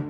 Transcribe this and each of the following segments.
you.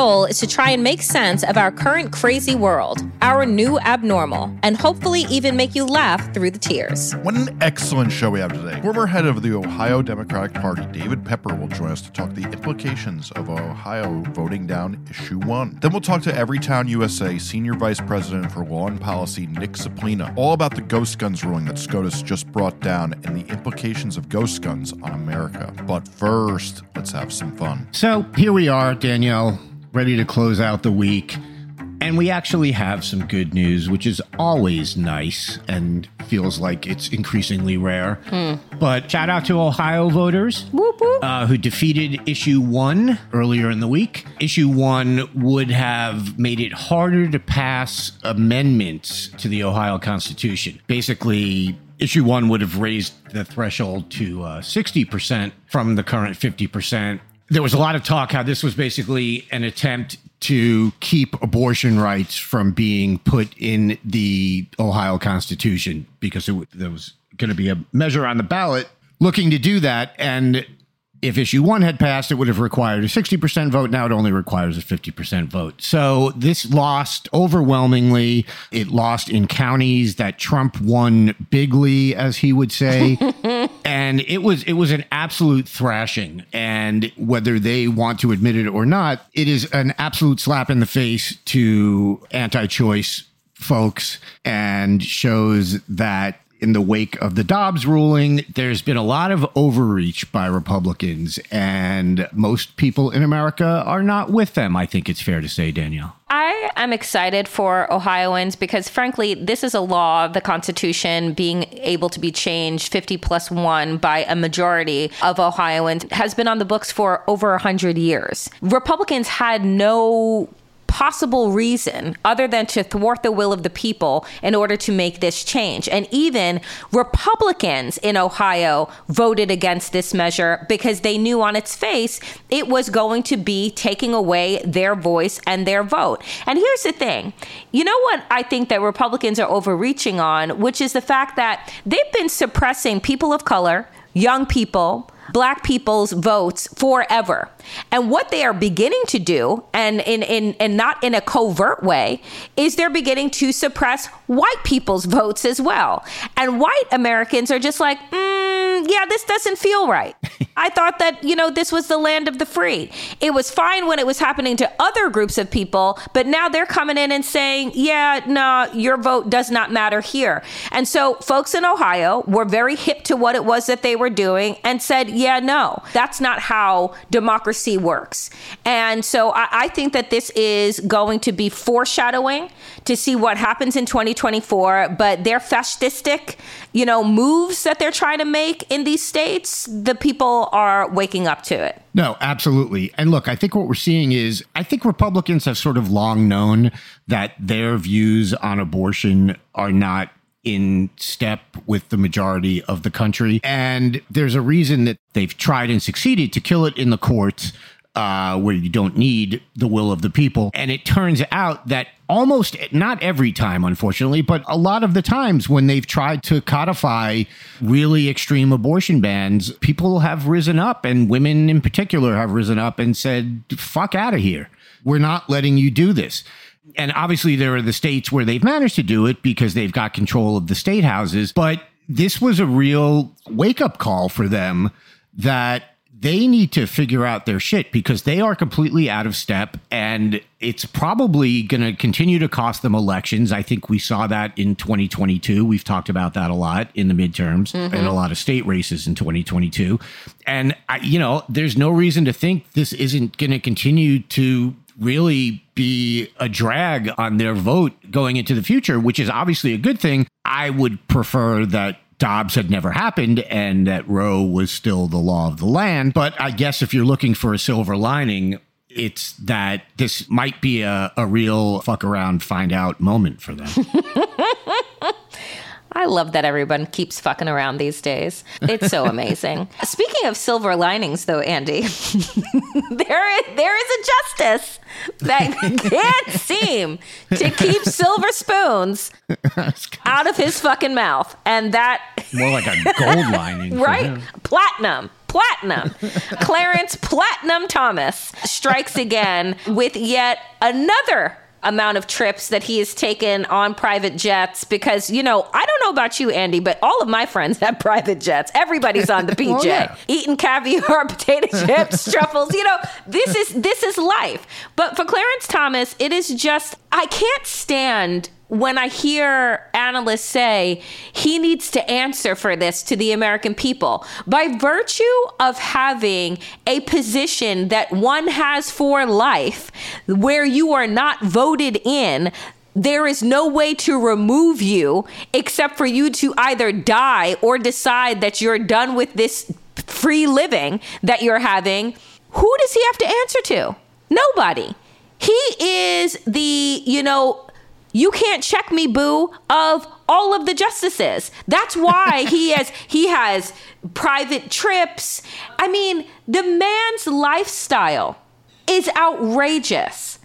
is to try and make sense of our current crazy world, our new abnormal, and hopefully even make you laugh through the tears. What an excellent show we have today. Former head of the Ohio Democratic Party, David Pepper, will join us to talk the implications of Ohio voting down issue one. Then we'll talk to Everytown USA Senior Vice President for Law and Policy, Nick Suplina, all about the ghost guns ruling that SCOTUS just brought down and the implications of ghost guns on America. But first, let's have some fun. So here we are, Danielle, ready to close out the week. And we actually have some good news, which is always nice and feels like it's increasingly rare. But shout out to Ohio voters uh, who defeated issue one earlier in the week. Issue one would have made it harder to pass amendments to the Ohio Constitution. Basically, issue one would have raised the threshold to uh, 60% from the current 50% there was a lot of talk how this was basically an attempt to keep abortion rights from being put in the Ohio Constitution because it, there was going to be a measure on the ballot looking to do that. And if issue one had passed, it would have required a 60% vote. Now it only requires a 50% vote. So this lost overwhelmingly. It lost in counties that Trump won bigly, as he would say. and it was it was an absolute thrashing. And whether they want to admit it or not, it is an absolute slap in the face to anti-choice folks and shows that in the wake of the Dobbs ruling, there's been a lot of overreach by Republicans, and most people in America are not with them. I think it's fair to say, Danielle. I am excited for Ohioans because, frankly, this is a law, of the Constitution being able to be changed 50 plus one by a majority of Ohioans has been on the books for over 100 years. Republicans had no possible reason other than to thwart the will of the people in order to make this change. And even Republicans in Ohio voted against this measure because they knew on its face it was going to be taking away their voice and their vote. And here's the thing you know what I think that Republicans are overreaching on, which is the fact that they've been suppressing people of color, young people, black people's votes forever. And what they are beginning to do, and in, in and not in a covert way, is they're beginning to suppress white people's votes as well. And white Americans are just like, mm, yeah, this doesn't feel right. I thought that, you know, this was the land of the free. It was fine when it was happening to other groups of people, but now they're coming in and saying, yeah, no, your vote does not matter here. And so folks in Ohio were very hip to what it was that they were doing and said, yeah, no, that's not how democracy works. And so I, I think that this is going to be foreshadowing to see what happens in 2024. But their fascistic, you know, moves that they're trying to make in these states, the people are waking up to it. No, absolutely. And look, I think what we're seeing is I think Republicans have sort of long known that their views on abortion are not in step with the majority of the country. And there's a reason that they've tried and succeeded to kill it in the courts. Uh, where you don't need the will of the people. And it turns out that almost not every time, unfortunately, but a lot of the times when they've tried to codify really extreme abortion bans, people have risen up, and women in particular have risen up and said, fuck out of here. We're not letting you do this. And obviously, there are the states where they've managed to do it because they've got control of the state houses. But this was a real wake up call for them that they need to figure out their shit because they are completely out of step and it's probably going to continue to cost them elections. I think we saw that in 2022. We've talked about that a lot in the midterms mm-hmm. and a lot of state races in 2022. And, I, you know, there's no reason to think this isn't going to continue to really be a drag on their vote going into the future, which is obviously a good thing. I would prefer that Dobbs had never happened and that Roe was still the law of the land. But I guess if you're looking for a silver lining, it's that this might be a, a real fuck around, find out moment for them. I love that everyone keeps fucking around these days. It's so amazing. Speaking of silver linings, though, Andy, there is, there is a justice that can't seem to keep silver spoons out of his fucking mouth, and that more like a gold lining, right? Platinum. Platinum. Clarence Platinum Thomas strikes again with yet another amount of trips that he has taken on private jets because you know I don't know about you Andy but all of my friends have private jets everybody's on the PJ oh, well, yeah. eating caviar potato chips truffles you know this is this is life but for Clarence Thomas it is just I can't stand when I hear analysts say he needs to answer for this to the American people, by virtue of having a position that one has for life where you are not voted in, there is no way to remove you except for you to either die or decide that you're done with this free living that you're having. Who does he have to answer to? Nobody. He is the, you know, you can't check me, boo, of all of the justices. That's why he has he has private trips. I mean, the man's lifestyle is outrageous.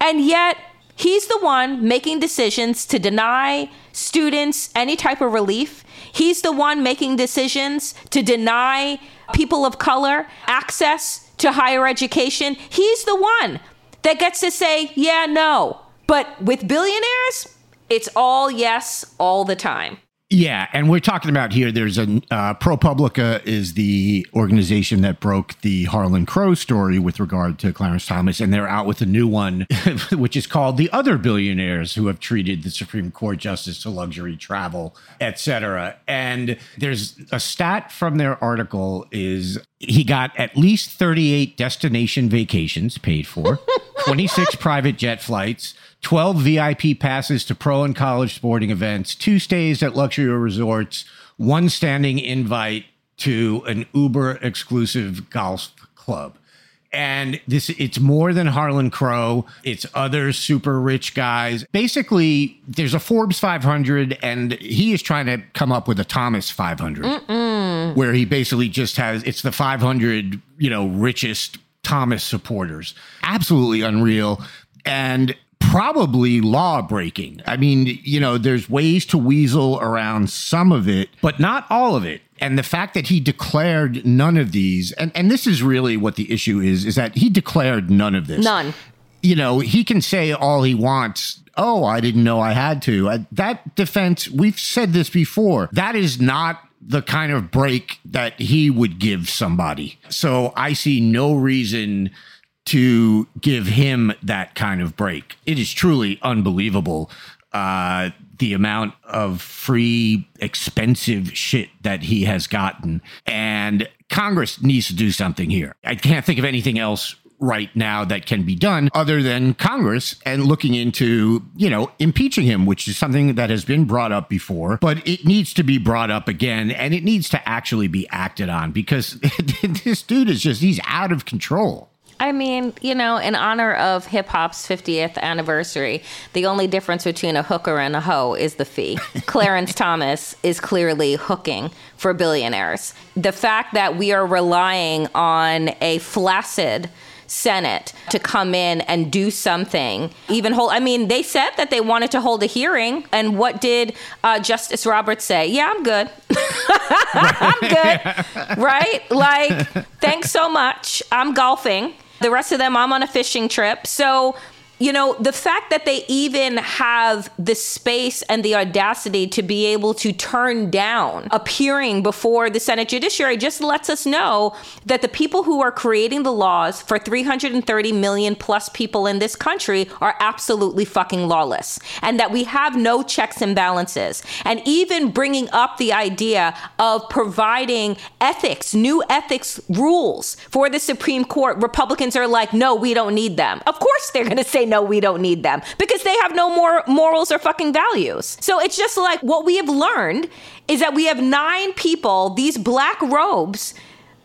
And yet he's the one making decisions to deny students any type of relief. He's the one making decisions to deny people of color access to higher education. He's the one that gets to say, yeah, no. But with billionaires, it's all yes all the time. Yeah, and we're talking about here. There's a uh, ProPublica is the organization that broke the Harlan Crow story with regard to Clarence Thomas, and they're out with a new one, which is called "The Other Billionaires Who Have Treated the Supreme Court Justice to Luxury Travel, Etc." And there's a stat from their article is he got at least 38 destination vacations paid for, 26 private jet flights 12 VIP passes to pro and college sporting events, two stays at luxury resorts, one standing invite to an Uber exclusive golf club. And this it's more than Harlan Crow, it's other super rich guys. Basically, there's a Forbes 500 and he is trying to come up with a Thomas 500 Mm-mm. where he basically just has it's the 500, you know, richest Thomas supporters. Absolutely unreal. And probably law breaking. I mean, you know, there's ways to weasel around some of it, but not all of it. And the fact that he declared none of these, and, and this is really what the issue is, is that he declared none of this. None. You know, he can say all he wants. Oh, I didn't know I had to. Uh, that defense, we've said this before, that is not the kind of break that he would give somebody. So I see no reason to give him that kind of break. It is truly unbelievable. Uh, the amount of free, expensive shit that he has gotten. And Congress needs to do something here. I can't think of anything else right now that can be done other than Congress and looking into, you know, impeaching him, which is something that has been brought up before, but it needs to be brought up again and it needs to actually be acted on because this dude is just, he's out of control. I mean, you know, in honor of hip hop's 50th anniversary, the only difference between a hooker and a hoe is the fee. Clarence Thomas is clearly hooking for billionaires. The fact that we are relying on a flaccid Senate to come in and do something. Even hold, I mean, they said that they wanted to hold a hearing. And what did uh, Justice Roberts say? Yeah, I'm good. I'm good. right? Like, thanks so much. I'm golfing. The rest of them, I'm on a fishing trip. So you know, the fact that they even have the space and the audacity to be able to turn down appearing before the Senate Judiciary just lets us know that the people who are creating the laws for 330 million plus people in this country are absolutely fucking lawless and that we have no checks and balances. And even bringing up the idea of providing ethics, new ethics rules for the Supreme Court, Republicans are like, no, we don't need them. Of course they're going to say, no, we don't need them because they have no more morals or fucking values. So it's just like what we have learned is that we have nine people, these black robes,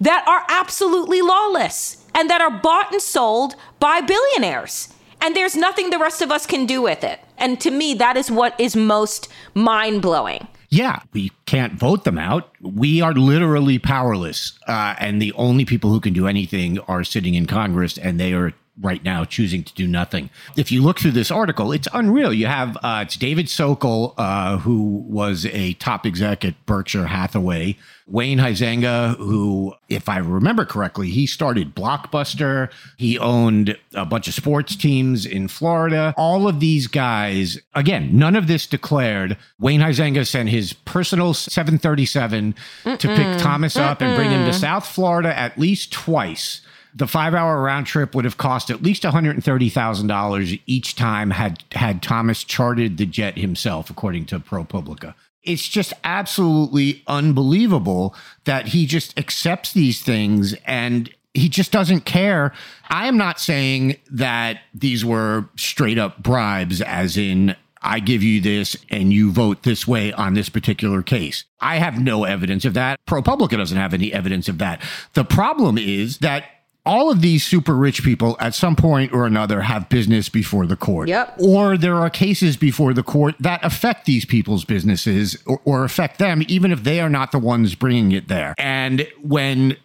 that are absolutely lawless and that are bought and sold by billionaires. And there's nothing the rest of us can do with it. And to me, that is what is most mind blowing. Yeah, we can't vote them out. We are literally powerless. Uh, and the only people who can do anything are sitting in Congress, and they are right now choosing to do nothing. If you look through this article, it's unreal. You have uh, it's David Sokol, uh, who was a top exec at Berkshire Hathaway. Wayne Huizenga, who, if I remember correctly, he started Blockbuster. He owned a bunch of sports teams in Florida. All of these guys, again, none of this declared. Wayne Huizenga sent his personal 737 Mm-mm. to pick Thomas up Mm-mm. and bring him to South Florida at least twice the five hour round trip would have cost at least $130,000 each time had, had Thomas chartered the jet himself, according to ProPublica. It's just absolutely unbelievable that he just accepts these things and he just doesn't care. I am not saying that these were straight up bribes, as in, I give you this and you vote this way on this particular case. I have no evidence of that. ProPublica doesn't have any evidence of that. The problem is that all of these super rich people at some point or another have business before the court. Yep. Or there are cases before the court that affect these people's businesses or, or affect them, even if they are not the ones bringing it there. And when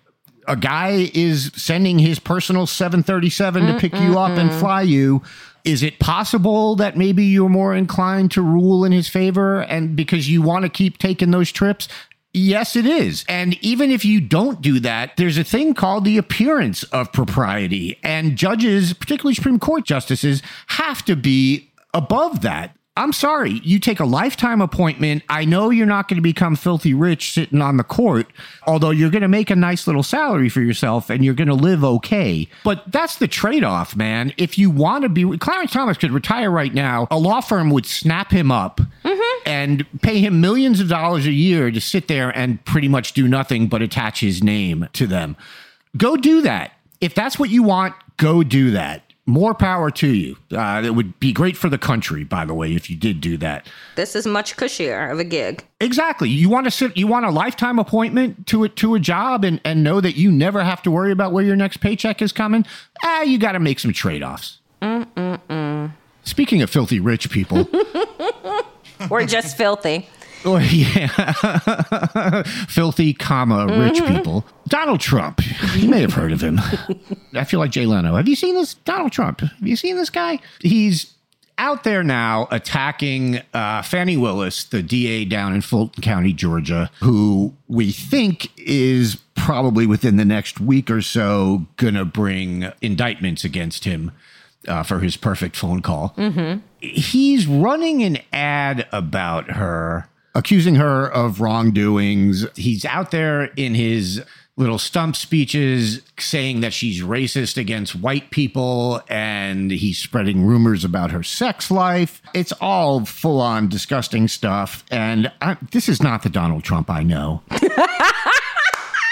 a guy is sending his personal 737 mm, to pick you up and fly you, is it possible that maybe you're more inclined to rule in his favor and because you want to keep taking those trips? Yes, it is. And even if you don't do that, there's a thing called the appearance of propriety. And judges, particularly Supreme Court justices, have to be above that. I'm sorry, you take a lifetime appointment. I know you're not going to become filthy rich sitting on the court, although you're going to make a nice little salary for yourself and you're going to live okay. But that's the trade off, man. If you want to be, Clarence Thomas could retire right now. A law firm would snap him up mm-hmm. and pay him millions of dollars a year to sit there and pretty much do nothing but attach his name to them. Go do that. If that's what you want, go do that more power to you. Uh, it would be great for the country, by the way, if you did do that. This is much cushier of a gig. Exactly. You want to sit. You want a lifetime appointment to it to a job, and and know that you never have to worry about where your next paycheck is coming. Ah, you got to make some trade offs. Speaking of filthy rich people, we're just filthy. Oh yeah, filthy, comma rich mm-hmm. people. Donald Trump. You may have heard of him. I feel like Jay Leno. Have you seen this Donald Trump? Have you seen this guy? He's out there now attacking uh, Fani Willis, the DA down in Fulton County, Georgia, who we think is probably within the next week or so going to bring indictments against him uh, for his perfect phone call. Mm-hmm. He's running an ad about her accusing her of wrongdoings. He's out there in his little stump speeches saying that she's racist against white people and he's spreading rumors about her sex life. It's all full on disgusting stuff. And I, this is not the Donald Trump I know.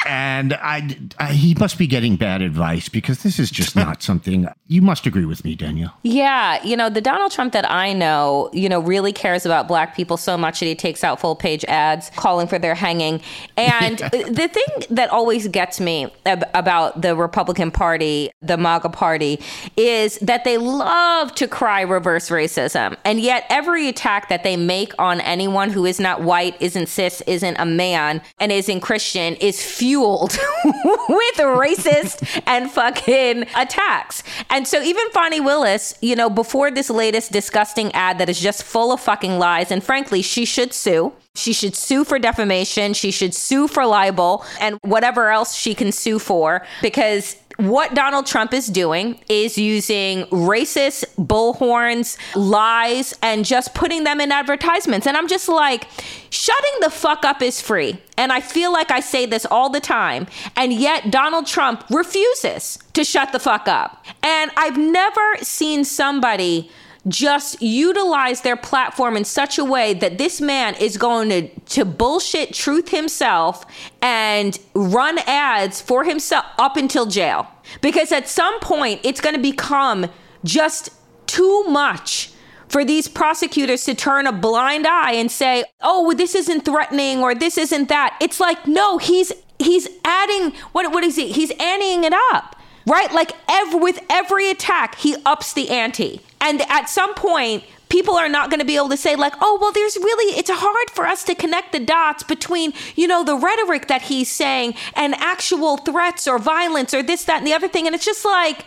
and I, I, he must be getting bad advice because this is just not something you must agree with me, Danielle. Yeah, you know the Donald Trump that I know, you know, really cares about black people so much that he takes out full page ads calling for their hanging. And the thing that always gets me ab- about the Republican Party, the MAGA Party, is that they love to cry reverse racism, and yet every attack that they make on anyone who is not white, isn't cis, isn't a man, and isn't Christian is fueled fueled with racist and fucking attacks. And so even Fani Willis, you know, before this latest disgusting ad that is just full of fucking lies, and frankly, she should sue. She should sue for defamation. She should sue for libel and whatever else she can sue for because what Donald Trump is doing is using racist bullhorns, lies, and just putting them in advertisements. And I'm just like, shutting the fuck up is free. And I feel like I say this all the time. And yet Donald Trump refuses to shut the fuck up. And I've never seen somebody just utilize their platform in such a way that this man is going to, to bullshit truth himself and run ads for himself up until jail. Because at some point, it's going to become just too much for these prosecutors to turn a blind eye and say, "Oh, this isn't threatening or this isn't that." It's like, "No, he's he's adding what what is he? He's anteing it up." Right? Like with every attack, he ups the ante. And at some point, people are not going to be able to say like oh well there's really it's hard for us to connect the dots between you know the rhetoric that he's saying and actual threats or violence or this that and the other thing. And it's just like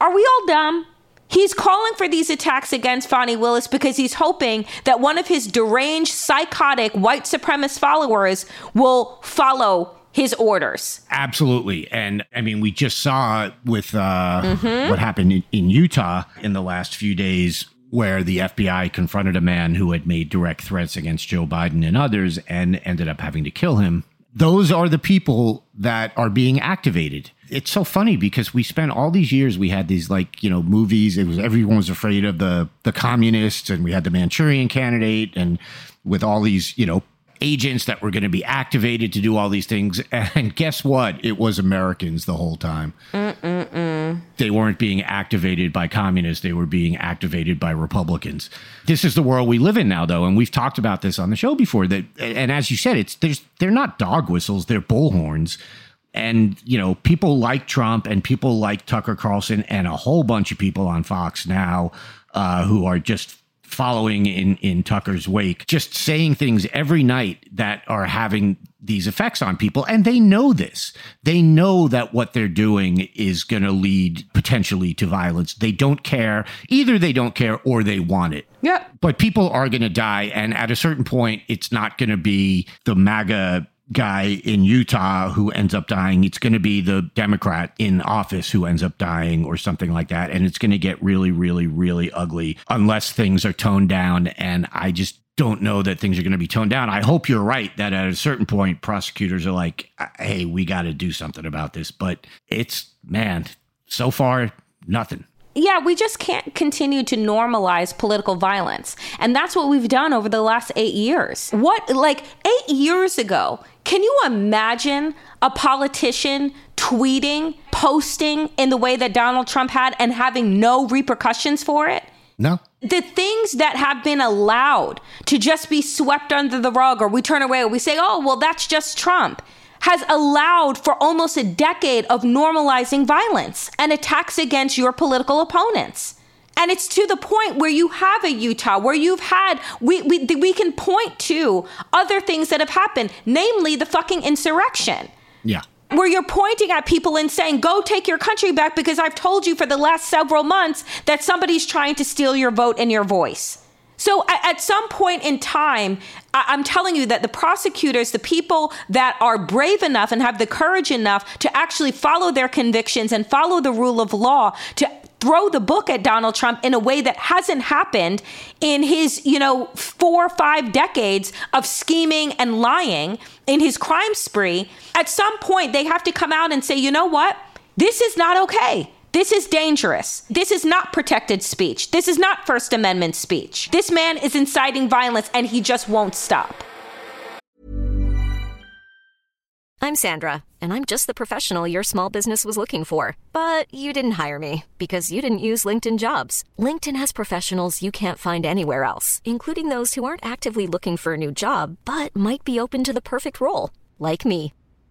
are we all dumb? He's calling for these attacks against Fani Willis because he's hoping that one of his deranged, psychotic, white supremacist followers will follow his orders. Absolutely. And I mean, we just saw with uh, mm-hmm. what happened in, in Utah in the last few days where the FBI confronted a man who had made direct threats against Joe Biden and others and ended up having to kill him. Those are the people that are being activated. It's so funny because we spent all these years we had these like, you know, movies. It was everyone was afraid of the the communists and we had the Manchurian candidate and with all these, you know, agents that were going to be activated to do all these things. And guess what? It was Americans the whole time. Mm-mm-mm. They weren't being activated by communists, they were being activated by Republicans. This is the world we live in now, though. And we've talked about this on the show before. That, and as you said, it's there's they're not dog whistles, they're bullhorns. And, you know, people like Trump and people like Tucker Carlson and a whole bunch of people on Fox now uh, who are just following in in Tucker's wake, just saying things every night that are having these effects on people and they know this. They know that what they're doing is going to lead potentially to violence. They don't care. Either they don't care or they want it. Yeah. But people are going to die and at a certain point it's not going to be the MAGA guy in Utah who ends up dying. It's going to be the Democrat in office who ends up dying or something like that. And it's going to get really, really, really ugly unless things are toned down. And I just don't know that things are going to be toned down. I hope you're right that at a certain point, prosecutors are like, uh, hey, we got to do something about this. But it's, man, so far, nothing yeah, we just can't continue to normalize political violence. And that's what we've done over the last eight years. What, like eight years ago, can you imagine a politician tweeting, posting in the way that Donald Trump had and having no repercussions for it? No. The things that have been allowed to just be swept under the rug, or we turn away, or we say, oh, well, that's just Trump has allowed for almost a decade of normalizing violence and attacks against your political opponents. And it's to the point where you have a Utah, where you've had, we, we, we can point to other things that have happened, namely the fucking insurrection. Yeah. Where you're pointing at people and saying, go take your country back because I've told you for the last several months that somebody's trying to steal your vote and your voice. So at some point in time, I'm telling you that the prosecutors, the people that are brave enough and have the courage enough to actually follow their convictions and follow the rule of law to throw the book at Donald Trump in a way that hasn't happened in his, you know, four or five decades of scheming and lying in his crime spree. At some point, they have to come out and say, you know what? This is not okay. This is dangerous. This is not protected speech. This is not First Amendment speech. This man is inciting violence and he just won't stop. I'm Sandra, and I'm just the professional your small business was looking for. But you didn't hire me because you didn't use LinkedIn jobs. LinkedIn has professionals you can't find anywhere else, including those who aren't actively looking for a new job but might be open to the perfect role, like me.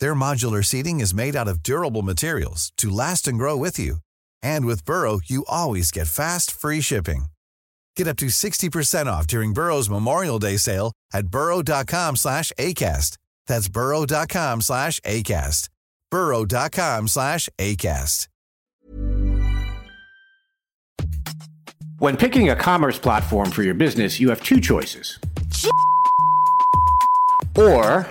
Their modular seating is made out of durable materials to last and grow with you. And with Burrow, you always get fast, free shipping. Get up to 60% off during Burrow's Memorial Day sale at burrow.com slash ACAST. That's burrow.com slash ACAST. burrow.com slash ACAST. When picking a commerce platform for your business, you have two choices. Or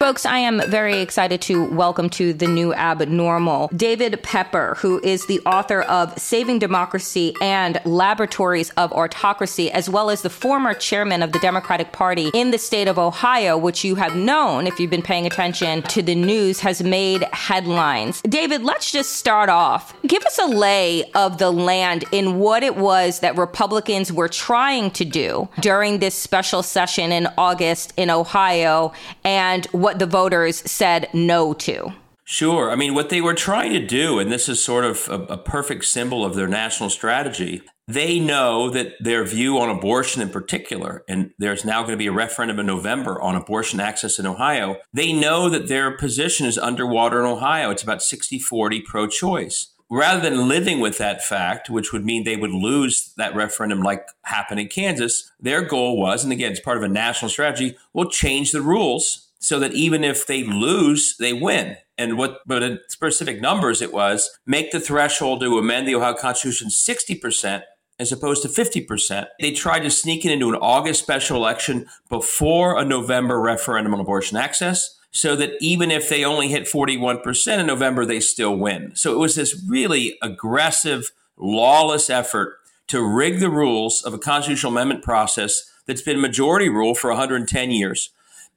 Folks, I am very excited to welcome to the new abnormal David Pepper, who is the author of Saving Democracy and Laboratories of Autocracy, as well as the former chairman of the Democratic Party in the state of Ohio, which you have known, if you've been paying attention to the news, has made headlines. David, let's just start off. Give us a lay of the land in what it was that Republicans were trying to do during this special session in August in Ohio and what the voters said no to. Sure. I mean, what they were trying to do, and this is sort of a, a, perfect symbol of their national strategy, they know that their view on abortion in particular, and there's now going to be a referendum in November on abortion access in Ohio, they know that their position is underwater in Ohio. It's about 60 40 pro choice. Rather than living with that fact, which would mean they would lose that referendum like happened in Kansas, their goal was, and again, it's part of a national strategy, we'll change the rules so that even if they lose, they win. And what, but in specific numbers, it was make the threshold to amend the Ohio Constitution 60% as opposed to 50%. They tried to sneak it into an August special election before a November referendum on abortion access so that even if they only hit 41% in November, they still win. So it was this really aggressive, lawless effort to rig the rules of a constitutional amendment process that's been majority rule for 110 years.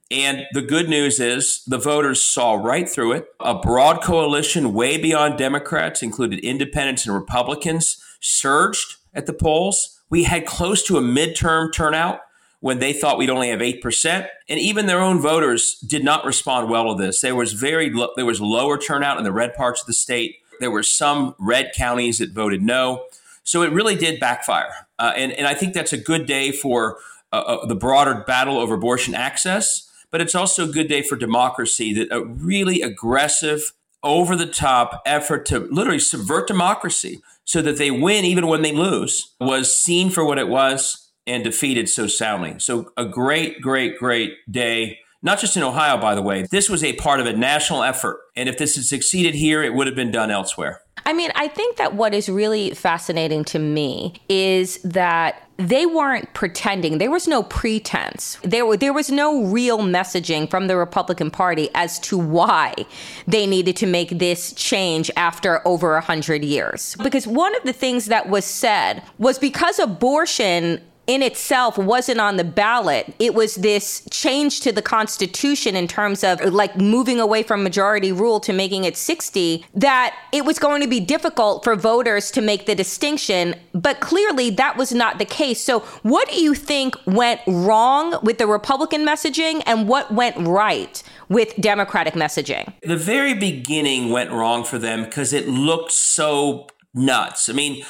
And the good news is the voters saw right through it. A broad coalition, way beyond Democrats, included independents and Republicans, surged at the polls. We had close to a midterm turnout when they thought we'd only have 8%. And even their own voters did not respond well to this. There was very lo- there was lower turnout in the red parts of the state. There were some red counties that voted no. So it really did backfire. Uh, and, and I think that's a good day for uh, uh, the broader battle over abortion access but it's also a good day for democracy that a really aggressive, over the top effort to literally subvert democracy so that they win even when they lose was seen for what it was and defeated so soundly. So, a great, great, great day. Not just in Ohio, by the way. This was a part of a national effort. And if this had succeeded here, it would have been done elsewhere. I mean, I think that what is really fascinating to me is that they weren't pretending. There was no pretense. There, there was no real messaging from the Republican Party as to why they needed to make this change after over a hundred years. Because one of the things that was said was because abortion in itself wasn't on the ballot. It was this change to the Constitution in terms of like moving away from majority rule to making it 60, that it was going to be difficult for voters to make the distinction. But clearly that was not the case. So, what do you think went wrong with the Republican messaging and what went right? with Democratic messaging? The very beginning went wrong for them because it looked so nuts. I mean,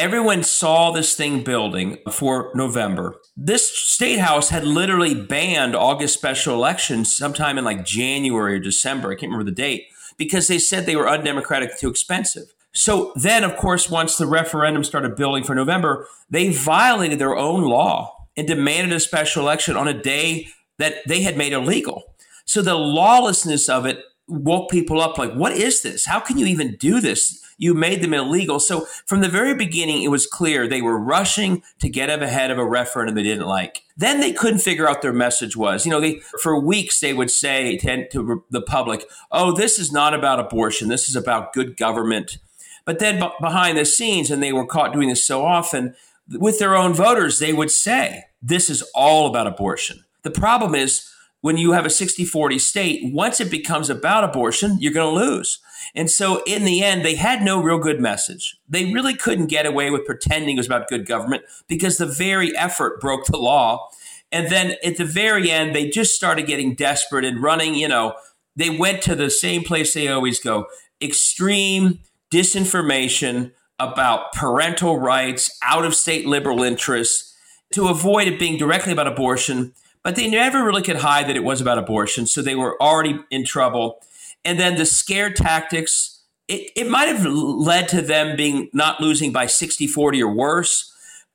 everyone saw this thing building for November. This state house had literally banned August special elections sometime in like January or December. I can't remember the date because they said they were undemocratic, too expensive. So then, of course, once the referendum started building for November, they violated their own law and demanded a special election on a day that they had made illegal. So the lawlessness of it woke people up like, what is this? How can you even do this? You made them illegal. So from the very beginning, it was clear they were rushing to get ahead of a referendum they didn't like. Then they couldn't figure out their message was. You know, they for weeks they would say to, to the public, "Oh, this is not about abortion. This is about good government." But then b- behind the scenes, and they were caught doing this so often with their own voters, they would say, "This is all about abortion." The problem is when you have a 60 40 state, once it becomes about abortion, you're going to lose. And so, in the end, they had no real good message. They really couldn't get away with pretending it was about good government because the very effort broke the law. And then at the very end, they just started getting desperate and running, you know, they went to the same place they always go extreme disinformation about parental rights, out of state liberal interests to avoid it being directly about abortion but they never really could hide that it was about abortion. So they were already in trouble. And then the scare tactics, it, it might have led to them being not losing by 60 40 or worse.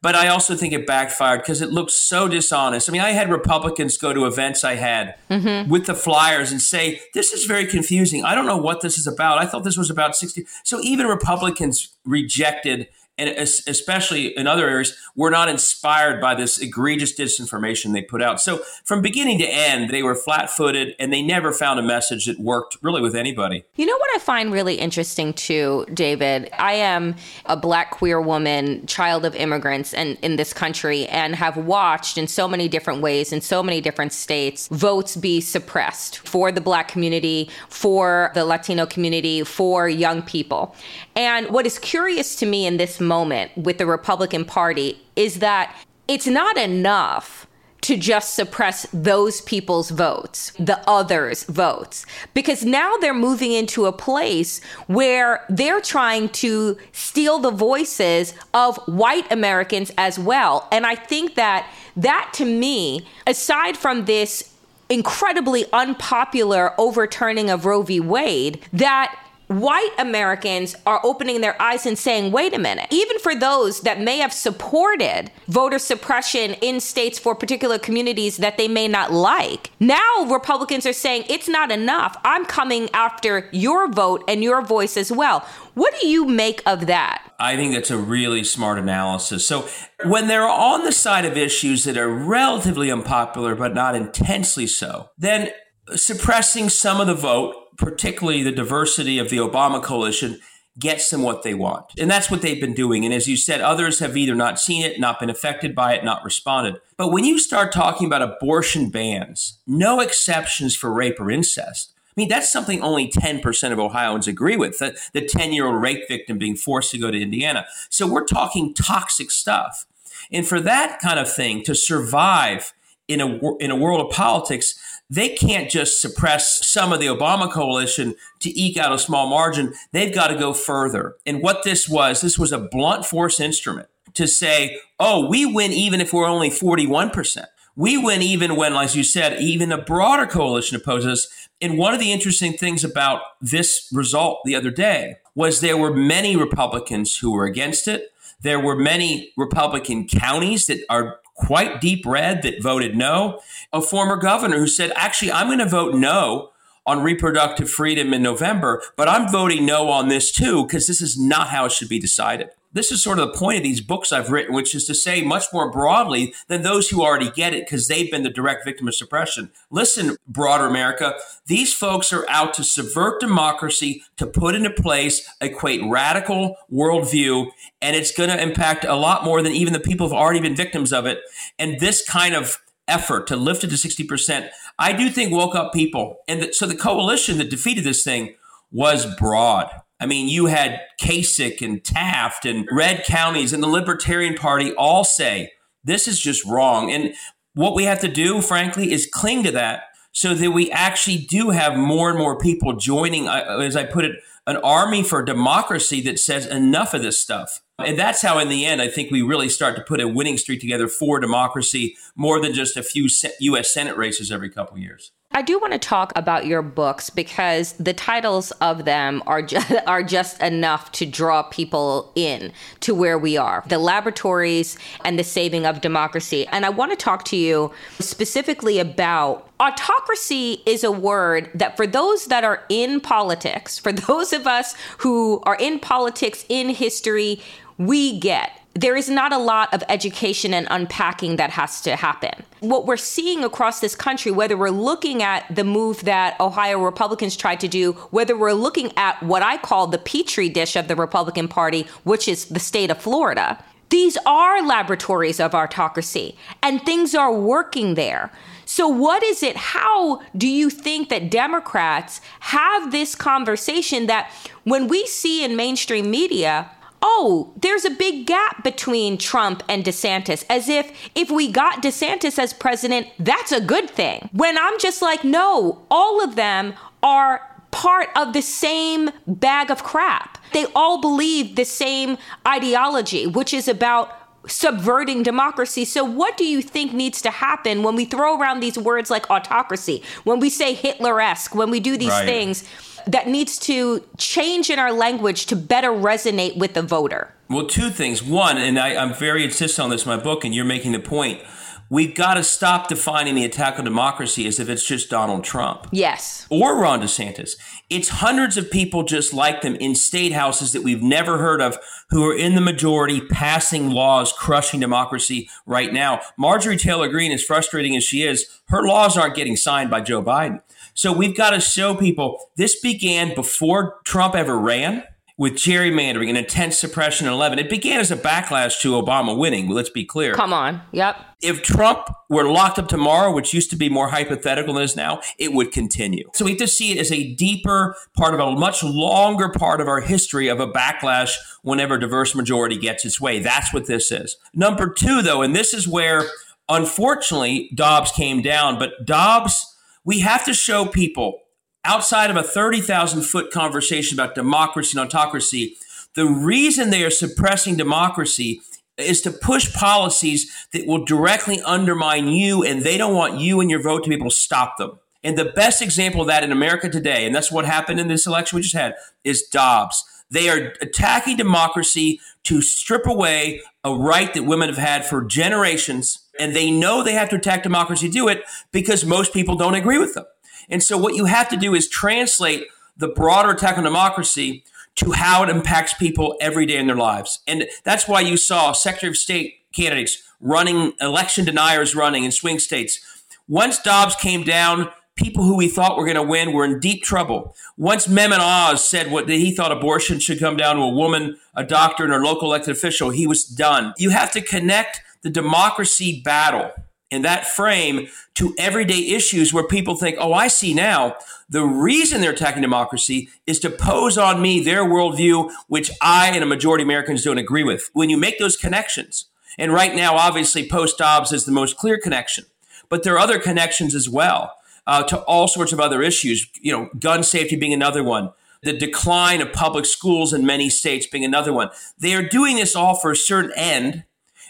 But I also think it backfired because it looked so dishonest. I mean, I had Republicans go to events I had mm-hmm. with the flyers and say, This is very confusing. I don't know what this is about. I thought this was about 60. So even Republicans rejected and especially in other areas, were not inspired by this egregious disinformation they put out. So from beginning to end, they were flat footed and they never found a message that worked really with anybody. You know what I find really interesting too, David? I am a black queer woman, child of immigrants and in this country, and have watched in so many different ways, in so many different states, votes be suppressed for the black community, for the Latino community, for young people. And what is curious to me in this moment with the Republican Party is that it's not enough to just suppress those people's votes, the others' votes, because now they're moving into a place where they're trying to steal the voices of white Americans as well. And I think that that to me, aside from this incredibly unpopular overturning of Roe v. Wade, that white Americans are opening their eyes and saying, wait a minute, even for those that may have supported voter suppression in states for particular communities that they may not like, now Republicans are saying it's not enough. I'm coming after your vote and your voice as well. What do you make of that? I think that's a really smart analysis. So, when they're on the side of issues that are relatively unpopular but not intensely so, then suppressing some of the vote particularly the diversity of the Obama coalition, gets them what they want. And that's what they've been doing. And as you said, others have either not seen it, not been affected by it, not responded. But when you start talking about abortion bans, no exceptions for rape or incest, I mean, that's something only 10% of Ohioans agree with the 10 year old rape victim being forced to go to Indiana. So we're talking toxic stuff. And for that kind of thing to survive in a, in a world of politics, they can't just suppress some of the Obama coalition to eke out a small margin. They've got to go further. And what this was, this was a blunt force instrument to say, oh, we win even if we're only 41%. We win even when, as you said, even a broader coalition opposes us. And one of the interesting things about this result the other day was there were many Republicans who were against it. There were many Republican counties that are quite deep red that voted no. A former governor who said, actually, I'm going to vote no on reproductive freedom in November, but I'm voting no on this too because this is not how it should be decided. This is sort of the point of these books I've written, which is to say much more broadly than those who already get it because they've been the direct victim of suppression. Listen, broader America, these folks are out to subvert democracy, to put into place, equate radical worldview, and it's going to impact a lot more than even the people who've already been victims of it. And this kind of effort to lift it to 60%, I do think woke up people. And so the coalition that defeated this thing was broad. I mean, you had Kasich and Taft and red counties and the Libertarian Party all say this is just wrong. And what we have to do, frankly, is cling to that so that we actually do have more and more people joining, uh, as I put it, an army for democracy that says enough of this stuff. And that's how, in the end, I think we really start to put a winning streak together for democracy more than just a few U.S. Senate races every couple years. I do want to talk about your books because the titles of them are just, are just enough to draw people in to where we are. The laboratories and the saving of democracy. And I want to talk to you specifically about autocracy is a word that for those that are in politics, for those of us who are in politics in history, we get there is not a lot of education and unpacking that has to happen. What we're seeing across this country, whether we're looking at the move that Ohio Republicans tried to do, whether we're looking at what I call the petri dish of the Republican Party, which is the state of Florida, these are laboratories of autocracy and things are working there. So, what is it? How do you think that Democrats have this conversation that when we see in mainstream media, oh, there's a big gap between Trump and DeSantis, as if if we got DeSantis as president, that's a good thing. When I'm just like, no, all of them are part of the same bag of crap. They all believe the same ideology, which is about subverting democracy. So, what do you think needs to happen when we throw around these words like autocracy, when we say Hitler esque, when we do these right. things? that needs to change in our language to better resonate with the voter? Well, two things. One, and I, am very insistent on this in my book, and you're making the point. We've got to stop defining the attack on democracy as if it's just Donald Trump. Yes. Or Ron DeSantis. It's hundreds of people just like them in state houses that we've never heard of who are in the majority passing laws crushing democracy right now. Marjorie Taylor Greene, as frustrating as she is, her laws aren't getting signed by Joe Biden. So we've got to show people this began before Trump ever ran with gerrymandering and intense suppression in 11. It began as a backlash to Obama winning. Let's be clear. Come on. Yep. If Trump were locked up tomorrow, which used to be more hypothetical than is now, it would continue. So we have to see it as a deeper part of a much longer part of our history of a backlash whenever diverse majority gets its way. That's what this is. Number two, though, and this is where unfortunately Dobbs came down, but Dobbs we have to show people outside of a 30,000 foot conversation about democracy and autocracy, the reason they are suppressing democracy is to push policies that will directly undermine you, and they don't want you and your vote to be able to stop them. And the best example of that in America today, and that's what happened in this election we just had, is Dobbs. They are attacking democracy to strip away a right that women have had for generations and they know they have to attack democracy to do it because most people don't agree with them. And so what you have to do is translate the broader attack on democracy to how it impacts people every day in their lives. And that's why you saw Secretary of State candidates running, election deniers running in swing states. Once Dobbs came down, people who we thought were going to win were in deep trouble. Once Mehmet Oz said what he thought abortion should come down to a woman, a doctor, and a local elected official, he was done. You have to connect the democracy battle in that frame to everyday issues where people think, oh, I see now. The reason they're attacking democracy is to pose on me their worldview, which I and a majority of Americans don't agree with. When you make those connections, and right now, obviously, post Dobbs is the most clear connection, but there are other connections as well uh, to all sorts of other issues, you know, gun safety being another one. The decline of public schools in many states being another one. They are doing this all for a certain end,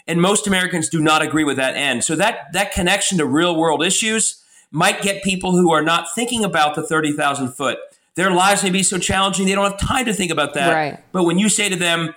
and most Americans do not agree with that end. So that that connection to real world issues might get people who are not thinking about the 30,000 foot. Their lives may be so challenging they don't have time to think about that. Right. But when you say to them,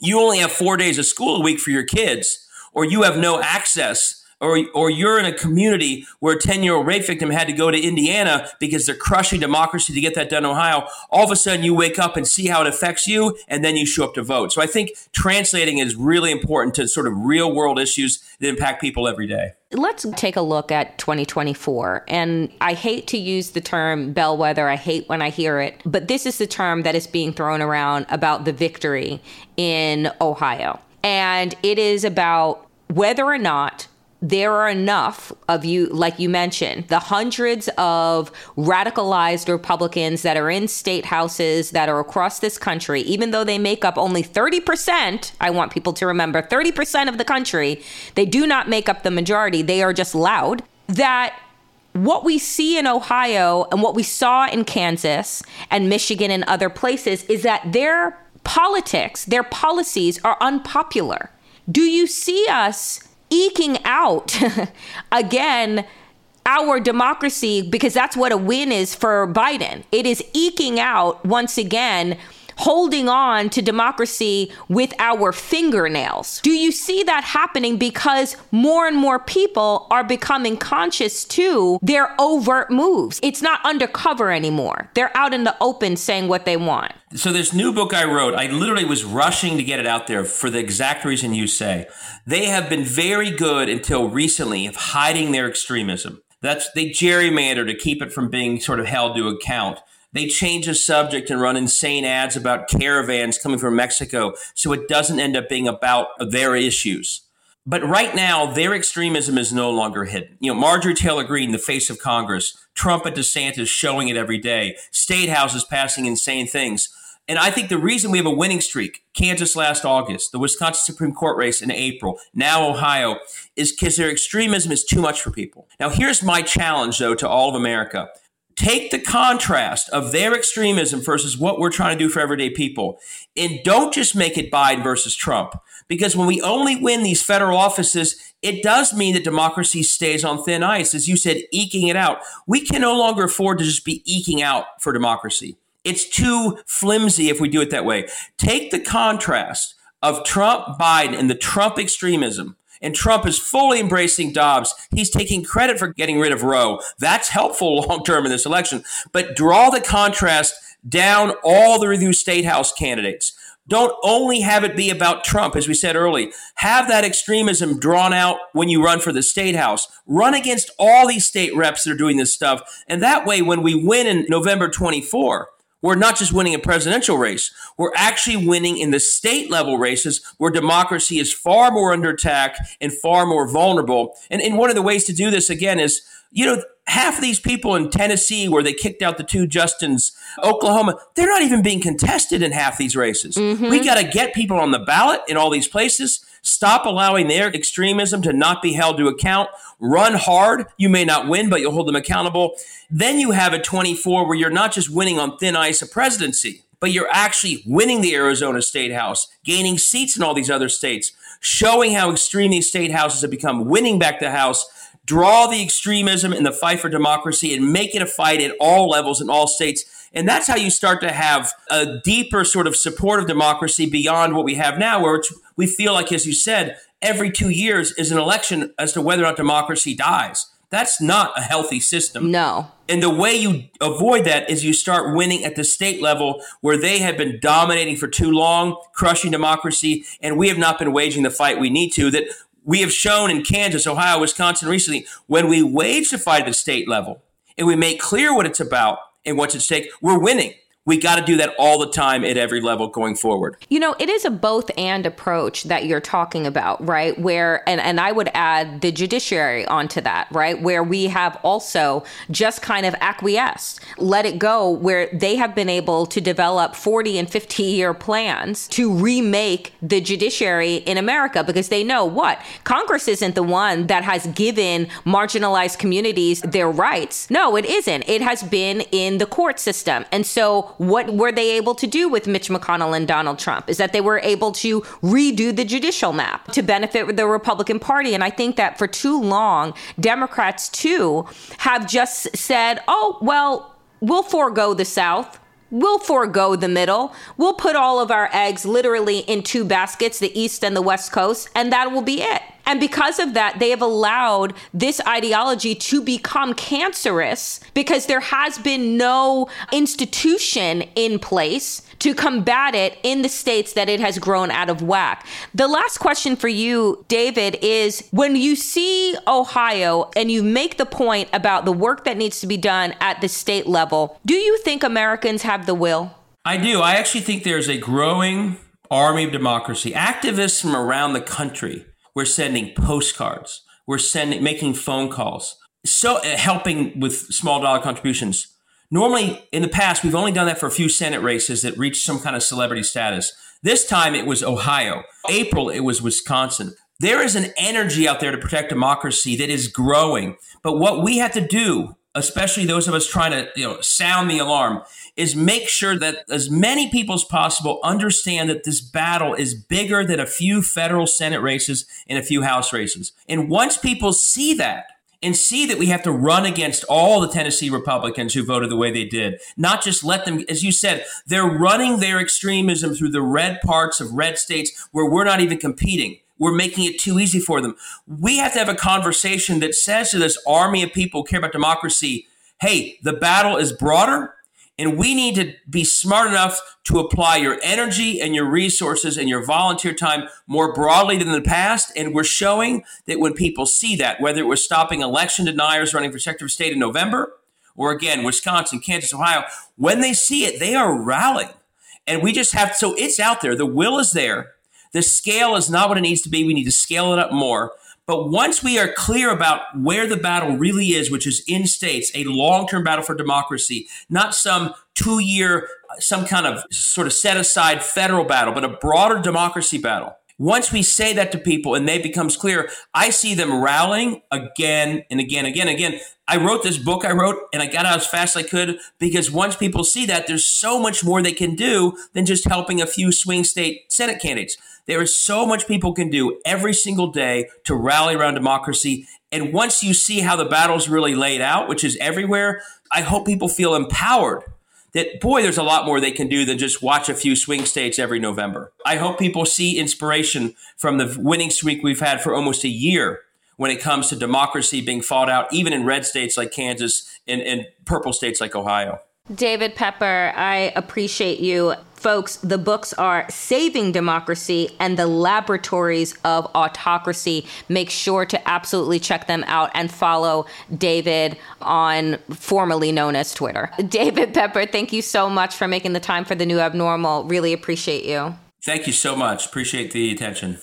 you only have 4 days of school a week for your kids or you have no access or or you're in a community where a 10 year old rape victim had to go to Indiana because they're crushing democracy to get that done in Ohio, all of a sudden you wake up and see how it affects you, and then you show up to vote. So I think translating is really important to sort of real world issues that impact people every day. Let's take a look at 2024. And I hate to use the term bellwether, I hate when I hear it, but this is the term that is being thrown around about the victory in Ohio. And it is about whether or not there are enough of you, like you mentioned, the hundreds of radicalized Republicans that are in state houses that are across this country, even though they make up only 30%, I want people to remember 30% of the country, they do not make up the majority. They are just loud. That what we see in Ohio and what we saw in Kansas and Michigan and other places is that their politics, their policies are unpopular. Do you see us eking out again our democracy because that's what a win is for Biden. It is eking out once again holding on to democracy with our fingernails. Do you see that happening because more and more people are becoming conscious to their overt moves? It's not undercover anymore. They're out in the open saying what they want. So this new book I wrote, I literally was rushing to get it out there for the exact reason you say. They have been very good until recently of hiding their extremism. That's they gerrymander to keep it from being sort of held to account. They change the subject and run insane ads about caravans coming from Mexico so it doesn't end up being about their issues. But right now, their extremism is no longer hidden. You know, Marjorie Taylor Greene, the face of Congress, Trump and DeSantis showing it every day, state houses passing insane things. And I think the reason we have a winning streak, Kansas last August, the Wisconsin Supreme Court race in April, now Ohio, is because their extremism is too much for people. Now, here's my challenge, though, to all of America take the contrast of their extremism versus what we're trying to do for everyday people and don't just make it Biden versus Trump. Because when we only win these federal offices, it does mean that democracy stays on thin ice. As you said, eking it out. We can no longer afford to just be eking out for democracy. It's too flimsy if we do it that way. Take the contrast of Trump, Biden, and the Trump extremism and Trump is fully embracing Dobbs. He's taking credit for getting rid of Roe. That's helpful long term in this election. But draw the contrast down all the review state house candidates. Don't only have it be about Trump, as we said earlier. Have that extremism drawn out when you run for the state house. Run against all these state reps that are doing this stuff. And that way, when we win in November 24, we're not just winning a presidential race. We're actually winning in the state level races where democracy is far more under attack and far more vulnerable. And, and one of the ways to do this, again, is, you know, half of these people in Tennessee where they kicked out the two Justins, Oklahoma, they're not even being contested in half these races. Mm-hmm. We got to get people on the ballot in all these places. Stop allowing their extremism to not be held to account. Run hard. You may not win, but you'll hold them accountable. Then you have a 24 where you're not just winning on thin ice a presidency, but you're actually winning the Arizona State House, gaining seats in all these other states, showing how extreme these state houses have become, winning back the House. Draw the extremism in the fight for democracy and make it a fight at all levels in all states. And that's how you start to have a deeper sort of support of democracy beyond what we have now, where we feel like, as you said, every two years is an election as to whether or not democracy dies. That's not a healthy system. No. And the way you avoid that is you start winning at the state level where they have been dominating for too long, crushing democracy, and we have not been waging the fight we need to. That we have shown in Kansas, Ohio, Wisconsin recently, when we wage the fight at the state level and we make clear what it's about and what's at stake, we're winning we got to do that all the time at every level going forward. You know, it is a both and approach that you're talking about, right? Where, and, and I would add the judiciary onto that, right? Where we have also just kind of acquiesced, let it go, where they have been able to develop 40 and 50 year plans to remake the judiciary in America because they know what? Congress isn't the one that has given marginalized communities their rights. No, it isn't. It has been in the court system. And so what were they able to do with Mitch McConnell and Donald Trump? Is that they were able to redo the judicial map to benefit the Republican Party. And I think that for too long, Democrats too have just said, oh, well, we'll forego the South. We'll forego the middle. We'll put all of our eggs literally in two baskets, the East and the West Coast, and that will be it. And because of that, they have allowed this ideology to become cancerous because there has been no institution in place to combat it in the states that it has grown out of whack. The last question for you, David, is when you see Ohio and you make the point about the work that needs to be done at the state level, do you think Americans have the will? I do. I actually think there's a growing army of democracy. Activists from around the country. We're sending postcards. We're sending, making phone calls. So uh, helping with small dollar contributions. Normally, in the past, we've only done that for a few Senate races that reached some kind of celebrity status. This time, it was Ohio. April, it was Wisconsin. There is an energy out there to protect democracy that is growing. But what we have to do, especially those of us trying to you know, sound the alarm, is make sure that as many people as possible understand that this battle is bigger than a few federal Senate races and a few House races. And once people see that, and see that we have to run against all the Tennessee Republicans who voted the way they did. Not just let them, as you said, they're running their extremism through the red parts of red states where we're not even competing. We're making it too easy for them. We have to have a conversation that says to this army of people who care about democracy, hey, the battle is broader and we need to be smart enough to apply your energy and your resources and your volunteer time more broadly than in the past. And we're showing that when people see that, whether it was stopping election deniers running for Secretary of State in November, or again, Wisconsin, Kansas, Ohio, when they see it, they are rallying. And we just have, so it's out there. The will is there. The scale is not what it needs to be. We need to scale it up more. But once we are clear about where the battle really is, which is in states, a long term battle for democracy, not some two year, some kind of sort of set aside federal battle, but a broader democracy battle. Once we say that to people and they becomes clear, I see them rallying again and again, again, again. I wrote this book I wrote and I got out as fast as I could because once people see that, there's so much more they can do than just helping a few swing state Senate candidates. There is so much people can do every single day to rally around democracy. And once you see how the battle's really laid out, which is everywhere, I hope people feel empowered that, boy, there's a lot more they can do than just watch a few swing states every November. I hope people see inspiration from the winning streak we've had for almost a year when it comes to democracy being fought out, even in red states like Kansas and, and purple states like Ohio. David Pepper, I appreciate you. Folks, the books are Saving Democracy and the Laboratories of Autocracy. Make sure to absolutely check them out and follow David on formerly known as Twitter. David Pepper, thank you so much for making the time for the new abnormal. Really appreciate you. Thank you so much. Appreciate the attention.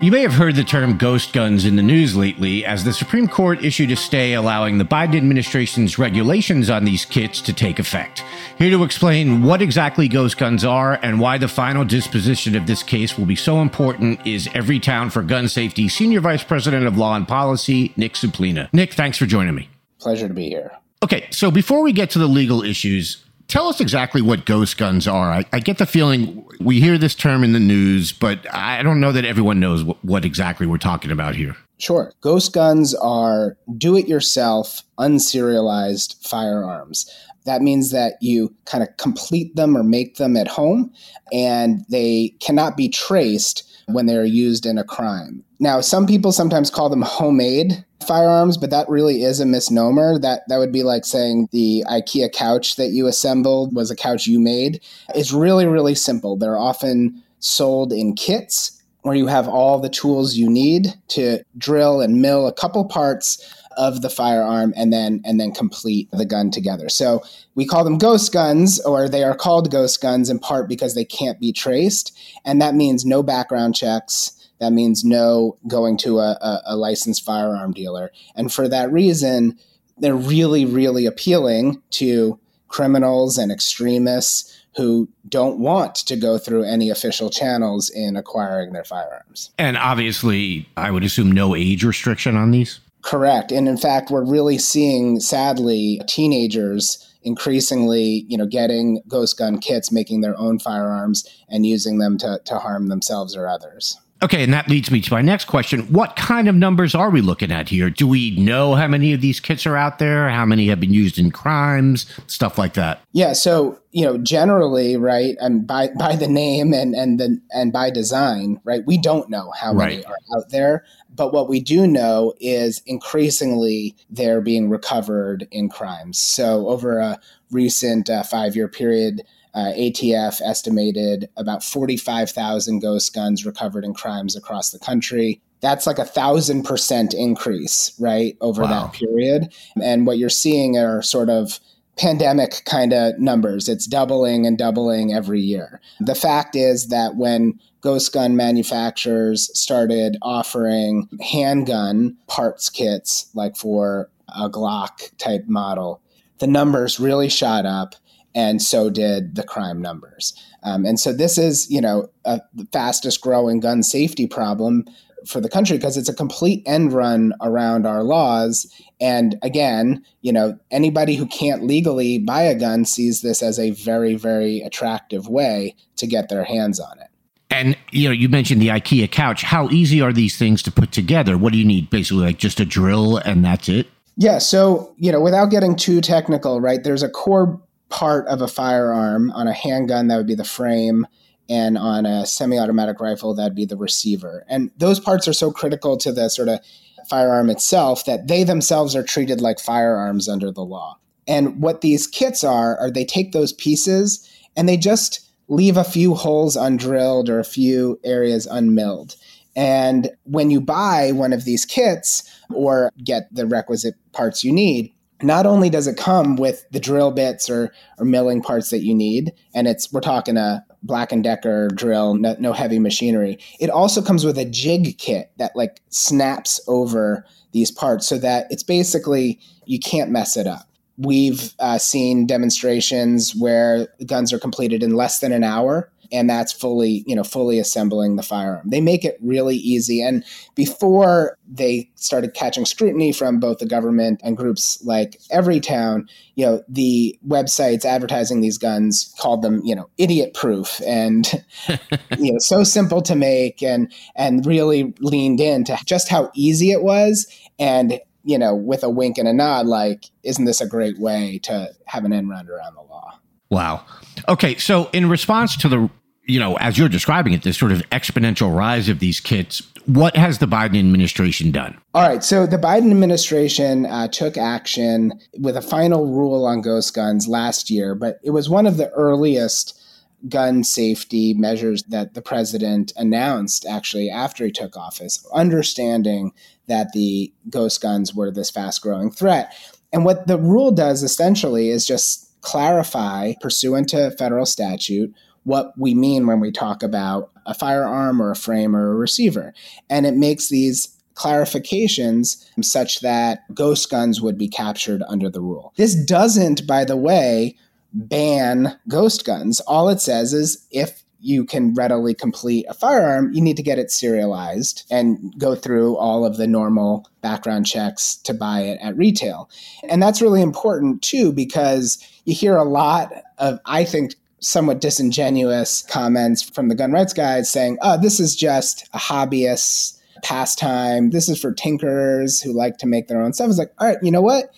You may have heard the term ghost guns in the news lately as the Supreme Court issued a stay allowing the Biden administration's regulations on these kits to take effect. Here to explain what exactly ghost guns are and why the final disposition of this case will be so important is Everytown for Gun Safety Senior Vice President of Law and Policy, Nick Suplina. Nick, thanks for joining me. Pleasure to be here. Okay, so before we get to the legal issues, tell us exactly what ghost guns are. I, I, get the feeling we hear this term in the news, but I don't know that everyone knows what, what exactly we're talking about here. Sure. Ghost guns are do it yourself, unserialized firearms. That means that you kind of complete them or make them at home, and they cannot be traced when they are used in a crime. Now, some people sometimes call them homemade firearms, but that really is a misnomer. That that would be like saying the IKEA couch that you assembled was a couch you made. It's really really simple. They're often sold in kits where you have all the tools you need to drill and mill a couple parts of the firearm and then and then complete the gun together. So we call them ghost guns or they are called ghost guns in part because they can't be traced and that means no background checks that means no going to a, a, a licensed firearm dealer. And for that reason, they're really, really appealing to criminals and extremists who don't want to go through any official channels in acquiring their firearms. And obviously, I would assume no age restriction on these? Correct. And in fact, we're really seeing, sadly, teenagers increasingly, you know, getting ghost gun kits, making their own firearms and using them to, to harm themselves or others. Okay, and that leads me to my next question. What kind of numbers are we looking at here? Do we know how many of these kits are out there? How many have been used in crimes? Stuff like that. Yeah, so you know, generally, right, and by by the name and and the and by design, right, we don't know how many are out there. But what we do know is increasingly they're being recovered in crimes. So over a recent uh, five year period, uh, ATF estimated about 45,000 ghost guns recovered in crimes across the country. That's like a thousand percent increase, right, over Wow. that period. And what you're seeing are sort of pandemic kind of numbers. It's doubling and doubling every year. The fact is that when ghost gun manufacturers started offering handgun parts kits, like for a Glock type model, the numbers really shot up, and so did the crime numbers. Um, and so this is, you know, a, the fastest growing gun safety problem for the country because it's a complete end run around our laws. And again, you know, anybody who can't legally buy a gun sees this as a very, very attractive way to get their hands on it. And you know, you mentioned the IKEA couch. How easy are these things to put together? What do you need? Basically, like just a drill and that's it. Yeah, so you know, without getting too technical, right? There's a core part of a firearm on a handgun that would be the frame, and on a semi-automatic rifle that'd be the receiver. And those parts are so critical to the sort of firearm itself that they themselves are treated like firearms under the law. And what these kits are are they take those pieces and they just leave a few holes undrilled or a few areas unmilled. And when you buy one of these kits or get the requisite parts you need, not only does it come with the drill bits or, or milling parts that you need, and it's we're talking a Black and Decker drill, no, no heavy machinery. It also comes with a jig kit that like snaps over these parts so that it's basically you can't mess it up. We've uh, seen demonstrations where guns are completed in less than an hour, and that's fully, you know, fully assembling the firearm. They make it really easy. And before they started catching scrutiny from both the government and groups like Everytown, you know, the websites advertising these guns called them, you know, idiot proof and you know, so simple to make and and really leaned into just how easy it was and you know, with a wink and a nod, like, isn't this a great way to have an end run around the law? Wow. Okay, so in response to the you know, as you're describing it, this sort of exponential rise of these kits, what has the Biden administration done? All right, so the Biden administration uh, took action with a final rule on ghost guns last year, but it was one of the earliest gun safety measures that the president announced actually after he took office, understanding that the ghost guns were this fast growing threat. And what the rule does essentially is just clarify, pursuant to federal statute, what we mean when we talk about a firearm or a frame or a receiver. And it makes these clarifications such that ghost guns would be captured under the rule. This doesn't, by the way, ban ghost guns. All it says is if you can readily complete a firearm, you need to get it serialized and go through all of the normal background checks to buy it at retail. And that's really important too, because you hear a lot of, I think, somewhat disingenuous comments from the gun rights guys saying, oh, this is just a hobbyist pastime. This is for tinkerers who like to make their own stuff. It's like, all right, you know what?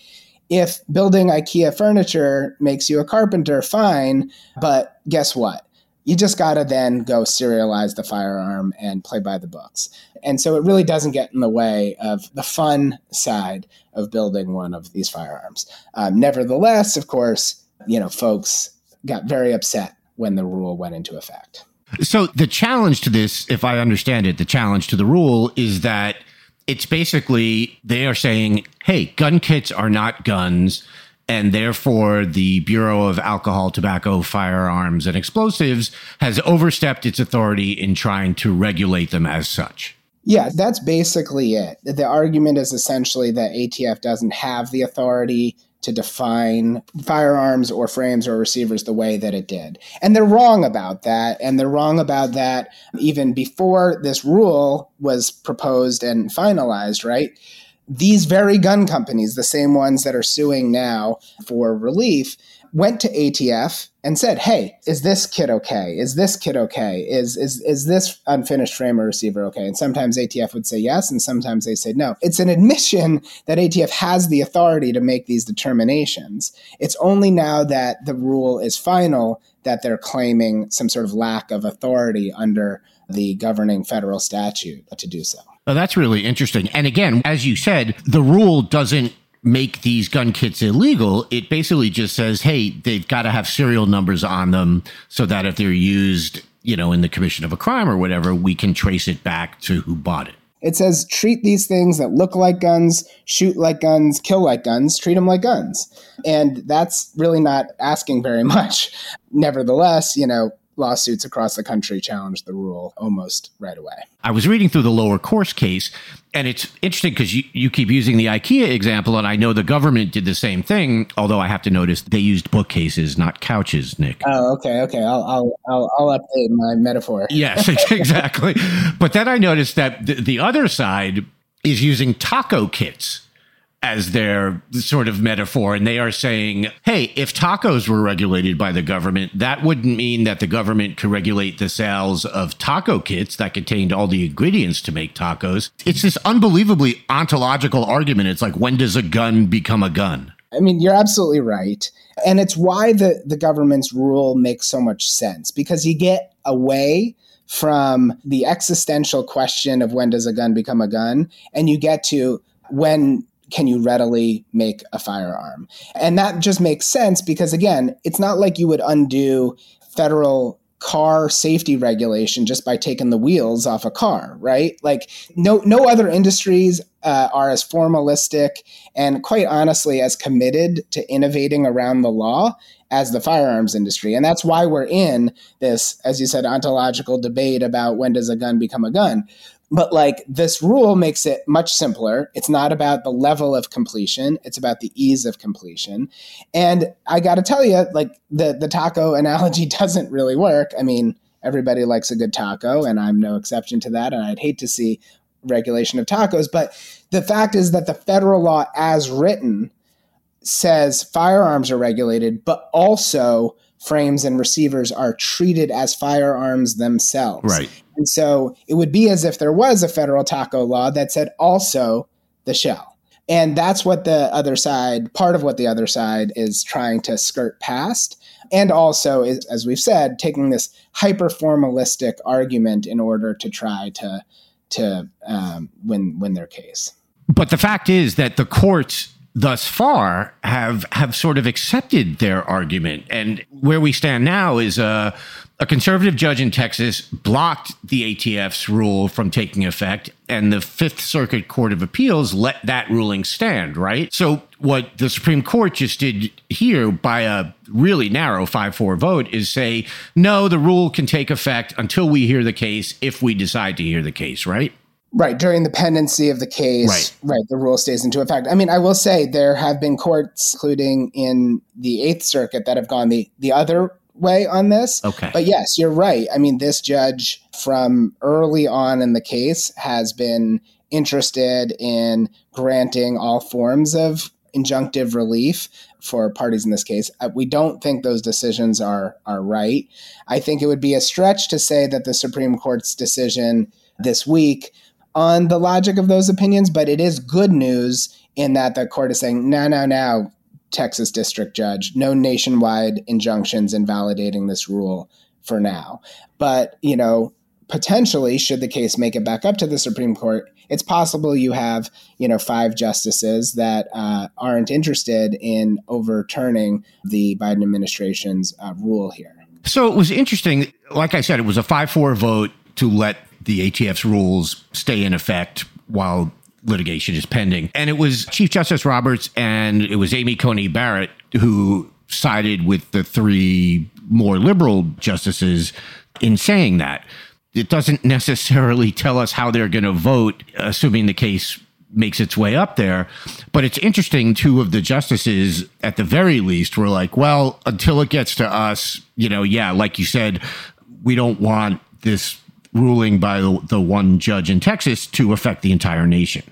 If building IKEA furniture makes you a carpenter, fine. But guess what? You just got to then go serialize the firearm and play by the books. And so it really doesn't get in the way of the fun side of building one of these firearms. Um, nevertheless, of course, you know, folks got very upset when the rule went into effect. So the challenge to this, if I understand it, the challenge to the rule is that it's basically they are saying, hey, gun kits are not guns. And therefore, the Bureau of Alcohol, Tobacco, Firearms, and Explosives has overstepped its authority in trying to regulate them as such. Yeah, that's basically it. The argument is essentially that ATF doesn't have the authority to define firearms or frames or receivers the way that it did. And they're wrong about that. And they're wrong about that even before this rule was proposed and finalized, right? These very gun companies, the same ones that are suing now for relief, went to ATF and said, "Hey, is this kit okay? Is this kit okay? Is is is this unfinished frame or receiver okay?" And sometimes ATF would say yes, and sometimes they say no. It's an admission that ATF has the authority to make these determinations. It's only now that the rule is final that they're claiming some sort of lack of authority under the governing federal statute to do so. Oh, that's really interesting. And again, as you said, the rule doesn't make these gun kits illegal. It basically just says, hey, they've got to have serial numbers on them so that if they're used, you know, in the commission of a crime or whatever, we can trace it back to who bought it. It says treat these things that look like guns, shoot like guns, kill like guns, treat them like guns. And that's really not asking very much. Nevertheless, you know, lawsuits across the country challenged the rule almost right away. I was reading through the lower course case, and it's interesting because you, you keep using the IKEA example, and I know the government did the same thing, although I have to notice they used bookcases, not couches, Nick. Oh, okay, okay. I'll, I'll, I'll, I'll update my metaphor. Yes, exactly. but then I noticed that the, the other side is using taco kits as their sort of metaphor. And they are saying, hey, if tacos were regulated by the government, that wouldn't mean that the government could regulate the sales of taco kits that contained all the ingredients to make tacos. It's this unbelievably ontological argument. It's like, when does a gun become a gun? I mean, you're absolutely right. And it's why the, the government's rule makes so much sense because you get away from the existential question of when does a gun become a gun and you get to when can you readily make a firearm? And that just makes sense because, again, it's not like you would undo federal car safety regulation just by taking the wheels off a car, right? Like no no other industries uh, are as formalistic and quite honestly as committed to innovating around the law as the firearms industry. And that's why we're in this, as you said, ontological debate about when does a gun become a gun. But like this rule makes it much simpler. It's not about the level of completion, it's about the ease of completion. And I got to tell you, like the the taco analogy doesn't really work. I mean, everybody likes a good taco and I'm no exception to that and I'd hate to see regulation of tacos, but the fact is that the federal law as written says firearms are regulated, but also frames and receivers are treated as firearms themselves. Right. And so it would be as if there was a federal taco law that said also the shell. And that's what the other side, part of what the other side is trying to skirt past. And also, is, as we've said, taking this hyper formalistic argument in order to try to to um, win win their case. But the fact is that the courts thus far have have sort of accepted their argument. And where we stand now is a a conservative judge in Texas blocked the ATF's rule from taking effect and the 5th Circuit Court of Appeals let that ruling stand right? So what the Supreme Court just did here by a really narrow 5-4 vote is say no the rule can take effect until we hear the case if we decide to hear the case right Right, during the pendency of the case, right. right, the rule stays into effect. I mean, I will say there have been courts, including in the Eighth Circuit, that have gone the, the other way on this. Okay. But yes, you're right. I mean, this judge from early on in the case has been interested in granting all forms of injunctive relief for parties in this case. Uh, we don't think those decisions are are right. I think it would be a stretch to say that the Supreme Court's decision this week on the logic of those opinions, but it is good news in that the court is saying, no, no, no, Texas district judge, no nationwide injunctions invalidating this rule for now. But, you know, potentially, should the case make it back up to the Supreme Court, it's possible you have, you know, five justices that uh, aren't interested in overturning the Biden administration's uh, rule here. So it was interesting. Like I said, it was a 5 4 vote to let the ATF's rules stay in effect while litigation is pending. And it was Chief Justice Roberts and it was Amy Coney Barrett who sided with the three more liberal justices in saying that. It doesn't necessarily tell us how they're going to vote, assuming the case makes its way up there. But it's interesting, two of the justices, at the very least, were like, well, until it gets to us, you know, yeah, like you said, we don't want this ruling by the, the one judge in Texas to affect the entire nation.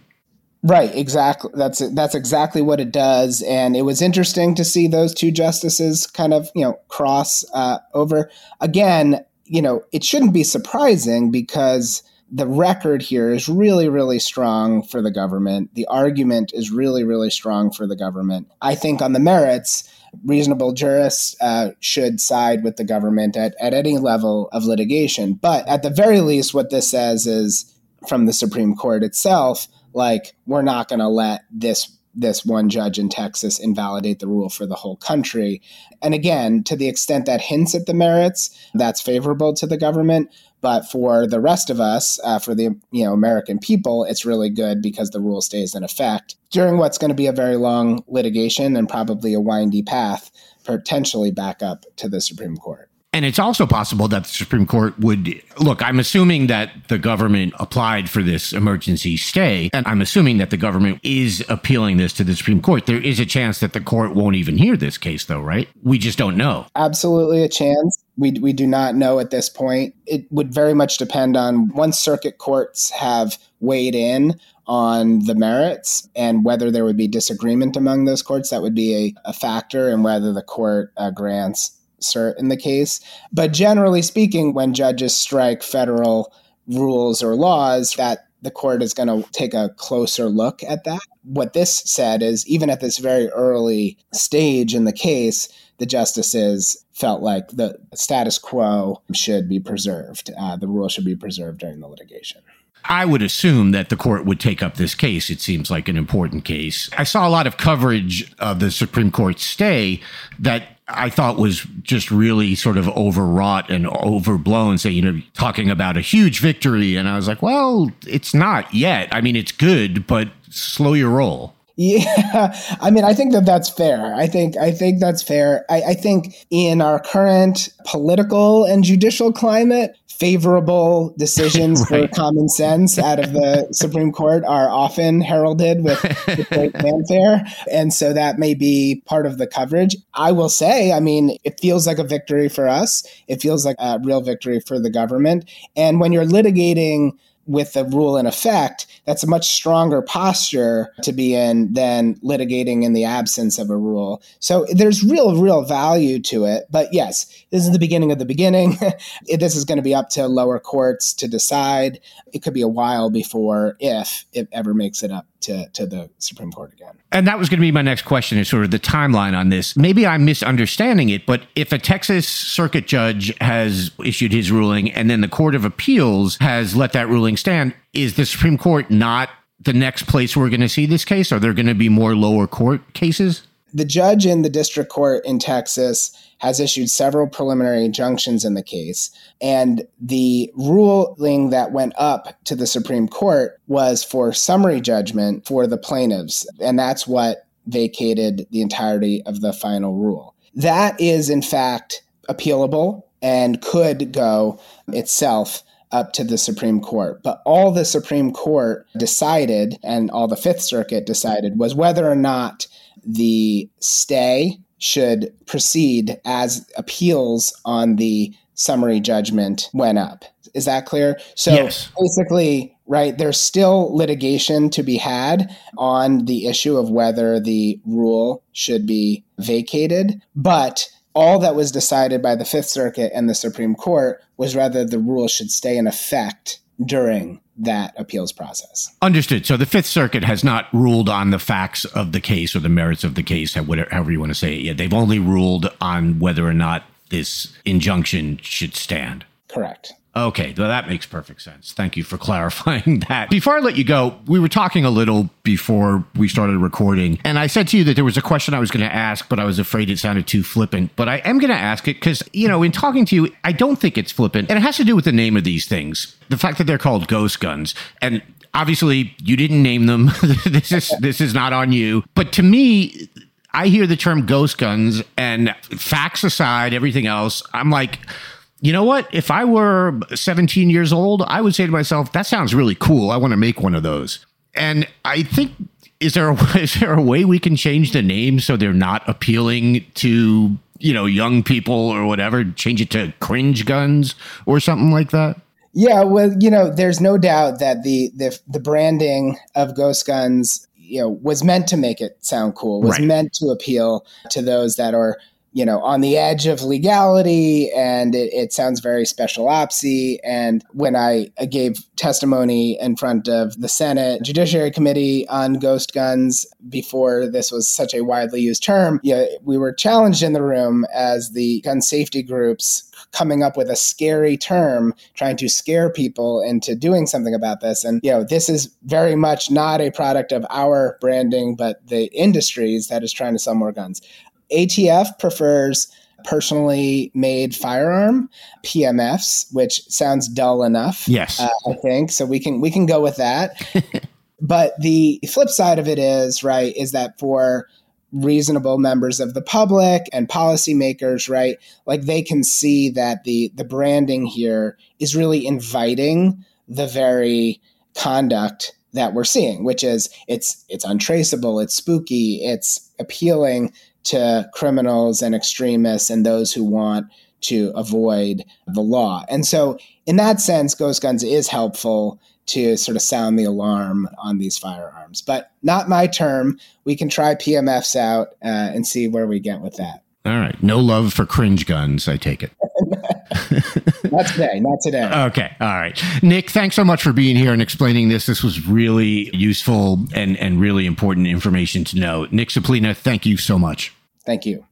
Right, exactly. That's that's exactly what it does, and it was interesting to see those two justices kind of you know cross uh, over again. You know, it shouldn't be surprising because the record here is really, really strong for the government. The argument is really, really strong for the government. I think on the merits, reasonable jurists uh, should side with the government at, at any level of litigation. But at the very least, what this says is from the Supreme Court itself like we're not going to let this this one judge in Texas invalidate the rule for the whole country. And again, to the extent that hints at the merits, that's favorable to the government. But for the rest of us, uh, for the you know American people, it's really good because the rule stays in effect during what's going to be a very long litigation and probably a windy path, potentially back up to the Supreme Court. And it's also possible that the Supreme Court would look. I'm assuming that the government applied for this emergency stay, and I'm assuming that the government is appealing this to the Supreme Court. There is a chance that the court won't even hear this case, though, right? We just don't know. Absolutely a chance. We, we do not know at this point. It would very much depend on once circuit courts have weighed in on the merits and whether there would be disagreement among those courts. That would be a, a factor in whether the court uh, grants cert in the case. But generally speaking, when judges strike federal rules or laws, that the court is going to take a closer look at that. What this said is even at this very early stage in the case, the justices felt like the status quo should be preserved. Uh, the rule should be preserved during the litigation. I would assume that the court would take up this case. It seems like an important case. I saw a lot of coverage of the Supreme Court stay that I thought was just really sort of overwrought and overblown. Say, you know, talking about a huge victory. And I was like, well, it's not yet. I mean, it's good, but slow your roll. Yeah, I mean, I think that that's fair. I think I think that's fair. I, I think in our current political and judicial climate, favorable decisions right. for common sense out of the Supreme Court are often heralded with, with great fanfare. And so that may be part of the coverage. I will say, I mean, it feels like a victory for us. It feels like a real victory for the government. And when you're litigating with the rule in effect, that's a much stronger posture to be in than litigating in the absence of a rule. So there's real, real value to it. But yes, this is the beginning of the beginning. this is going to be up to lower courts to decide. It could be a while before, if it ever makes it up to, to the Supreme Court again. And that was going to be my next question is sort of the timeline on this. Maybe I'm misunderstanding it, but if a Texas circuit judge has issued his ruling and then the Court of Appeals has let that ruling stand, is the Supreme Court not the next place we're going to see this case? Are there going to be more lower court cases? The judge in the district court in Texas has issued several preliminary injunctions in the case. And the ruling that went up to the Supreme Court was for summary judgment for the plaintiffs. And that's what vacated the entirety of the final rule. That is, in fact, appealable and could go itself up to the Supreme Court. But all the Supreme Court decided, and all the Fifth Circuit decided, was whether or not the stay should proceed as appeals on the summary judgment went up. Is that clear? So yes. basically, right, there's still litigation to be had on the issue of whether the rule should be vacated, but all that was decided by the Fifth Circuit and the Supreme Court was whether the rule should stay in effect during that appeals process. Understood. So the Fifth Circuit has not ruled on the facts of the case or the merits of the case, however you want to say it yet. They've only ruled on whether or not this injunction should stand. Correct. Okay, well, that makes perfect sense. Thank you for clarifying that. Before I let you go, we were talking a little before we started recording, and I said to you that there was a question I was going to ask, but I was afraid it sounded too flippant. But I am going to ask it because, you know, in talking to you, I don't think it's flippant, and it has to do with the name of these things. The fact that they're called ghost guns. And obviously, you didn't name them. this is this is not on you. But to me, I hear the term ghost guns, and facts aside, everything else, I'm like, you know what? If I were 17 years old, I would say to myself, that sounds really cool. I want to make one of those. And I think is there a, is there a way we can change the name so they're not appealing to, you know, young people or whatever, change it to cringe guns or something like that? Yeah, well, you know, there's no doubt that the the, the branding of Ghost Guns, you know, was meant to make it sound cool. Was Right. meant to appeal to those that are, you know, on the edge of legality, and it, it sounds very special opsy. And when I uh, gave testimony in front of the Senate Judiciary Committee on Ghost Guns before this was such a widely used term, yeah, we were challenged in the room as the gun safety groups coming up with a scary term trying to scare people into doing something about this and you know this is very much not a product of our branding but the industries that is trying to sell more guns atf prefers personally made firearm pmfs which sounds dull enough Yes. uh, i think so we can we can go with that but the flip side of it is right is that for reasonable members of the public and policymakers right like they can see that the the branding here is really inviting the very conduct that we're seeing which is it's it's untraceable it's spooky it's appealing to criminals and extremists and those who want to avoid the law and so in that sense ghost guns is helpful to sort of sound the alarm on these firearms. But not my term. We can try PMFs out uh, and see where we get with that. All right. No love for cringe guns, I take it. Not today. Not today. Okay. All right. Nick, thanks so much for being here and explaining this. This was really useful and, and really important information to know. Nick Suplina, thank you so much. Thank you.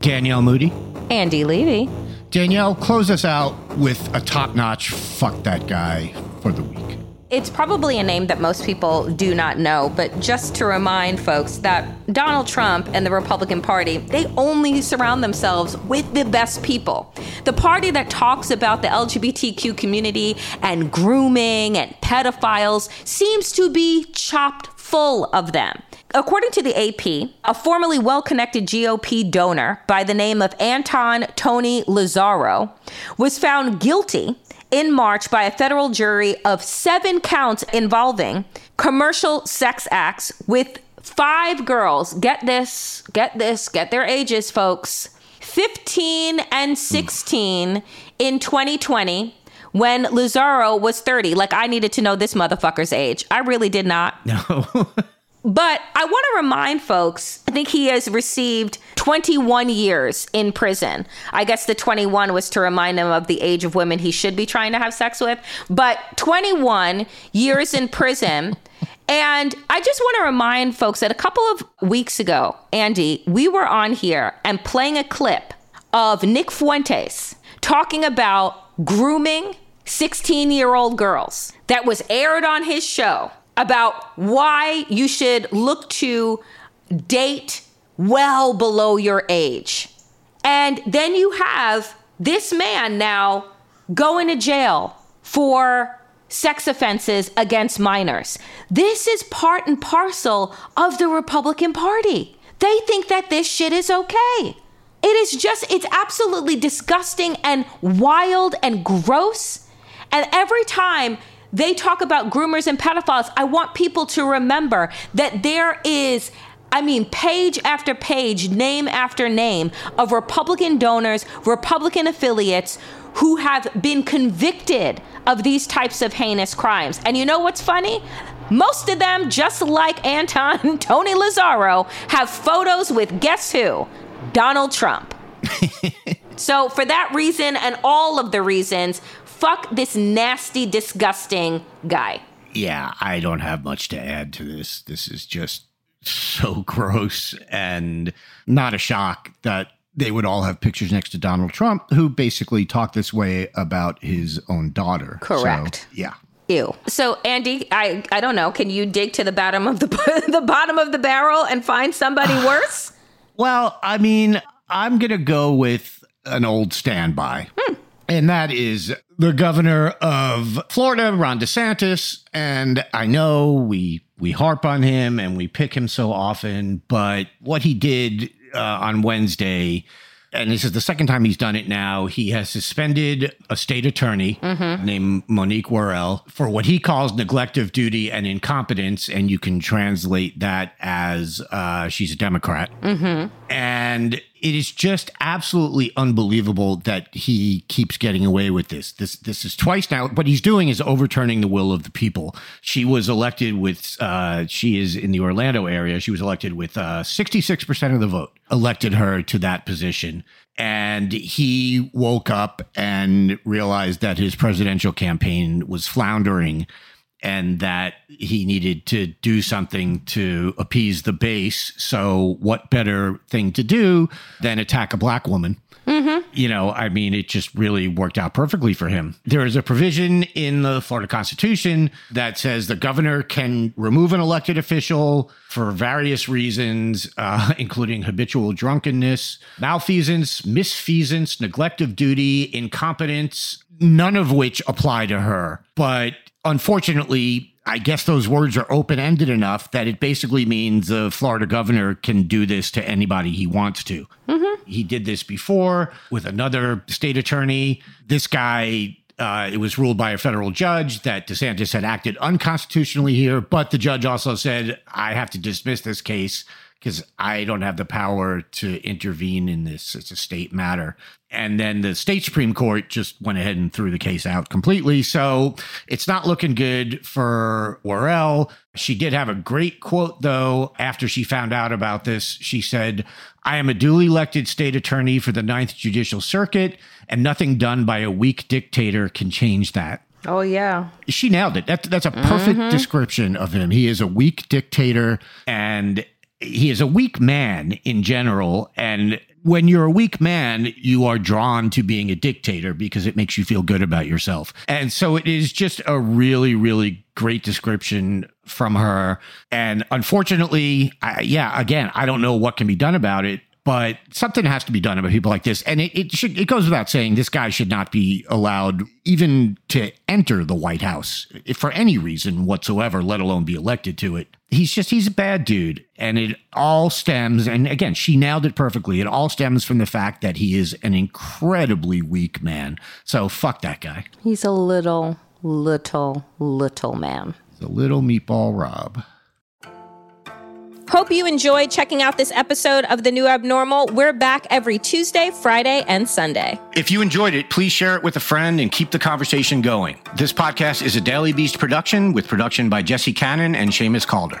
Danielle Moody. Andy Levy. Danielle, close us out with a top notch fuck that guy for the week. It's probably a name that most people do not know, but just to remind folks that Donald Trump and the Republican Party, they only surround themselves with the best people. The party that talks about the LGBTQ community and grooming and pedophiles seems to be chopped full of them. According to the AP, a formerly well connected GOP donor by the name of Anton Tony Lazaro was found guilty in March by a federal jury of seven counts involving commercial sex acts with five girls. Get this, get this, get their ages, folks 15 and 16 in 2020 when Lazaro was 30. Like, I needed to know this motherfucker's age. I really did not. No. But I want to remind folks, I think he has received 21 years in prison. I guess the 21 was to remind him of the age of women he should be trying to have sex with. But 21 years in prison. And I just want to remind folks that a couple of weeks ago, Andy, we were on here and playing a clip of Nick Fuentes talking about grooming 16 year old girls that was aired on his show about why you should look to date well below your age. And then you have this man now going to jail for sex offenses against minors. This is part and parcel of the Republican Party. They think that this shit is okay. It is just, it's absolutely disgusting and wild and gross. And every time they talk about groomers and pedophiles, I want people to remember that there is, I mean, page after page, name after name of Republican donors, Republican affiliates who have been convicted of these types of heinous crimes. And you know what's funny? Most of them, just like Anton Tony Lazaro, have photos with guess who? Donald Trump. so, for that reason and all of the reasons, fuck this nasty, disgusting guy. Yeah, I don't have much to add to this. This is just so gross and not a shock that they would all have pictures next to Donald Trump, who basically talked this way about his own daughter. Correct. So, yeah. Ew. So Andy, I I don't know. Can you dig to the bottom of the the bottom of the barrel and find somebody worse? Well, I mean, I'm going to go with an old standby. Hmm. And that is the governor of Florida, Ron DeSantis. And I know we we harp on him and we pick him so often, but what he did uh, on Wednesday, and this is the second time he's done it now, he has suspended a state attorney named Monique Worrell for what he calls neglect of duty and incompetence. And you can translate that as uh, she's a Democrat. And it is just absolutely unbelievable that he keeps getting away with this. This this is twice now. What he's doing is overturning the will of the people. She was elected with. Uh, she is in the Orlando area. She was elected with sixty six percent of the vote. Elected her to that position, and he woke up and realized that his presidential campaign was floundering and that he needed to do something to appease the base. So, what better thing to do than attack a black woman? Mm-hmm. You know, I mean, it just really worked out perfectly for him. There is a provision in the Florida Constitution that says the governor can remove an elected official for various reasons, uh, including habitual drunkenness, malfeasance, misfeasance, neglect of duty, incompetence, none of which apply to her. But unfortunately, I guess those words are open ended enough that it basically means the Florida governor can do this to anybody he wants to. Mm-hmm. He did this before with another state attorney. This guy uh, it was ruled by a federal judge that DeSantis had acted unconstitutionally here, but the judge also said, I have to dismiss this case because I don't have the power to intervene in this. It's a state matter. And then the state Supreme Court just went ahead and threw the case out completely. So it's not looking good for Worrell. She did have a great quote, though, after she found out about this. She said, I am a duly elected state attorney for the Ninth Judicial Circuit, and nothing done by a weak dictator can change that. Oh, yeah. She nailed it. That, that's a perfect mm-hmm. description of him. He is a weak dictator, and he is a weak man in general. And when you're a weak man, you are drawn to being a dictator because it makes you feel good about yourself. And so it is just a really, really great description from her. And unfortunately, I, yeah, again, I don't know what can be done about it but something has to be done about people like this. And it, it should, it goes without saying this guy should not be allowed even to enter the White House for any reason whatsoever, let alone be elected to it. He's just, he's a bad dude. And it all stems, and again, she nailed it perfectly. It all stems from the fact that he is an incredibly weak man. So fuck that guy. He's a little, little, little man. He's a little meatball Ron. Hope you enjoyed checking out this episode of The New Abnormal. We're back every Tuesday, Friday, and Sunday. If you enjoyed it, please share it with a friend and keep the conversation going. This podcast is a Daily Beast production with production by Jesse Cannon and Seamus Calder.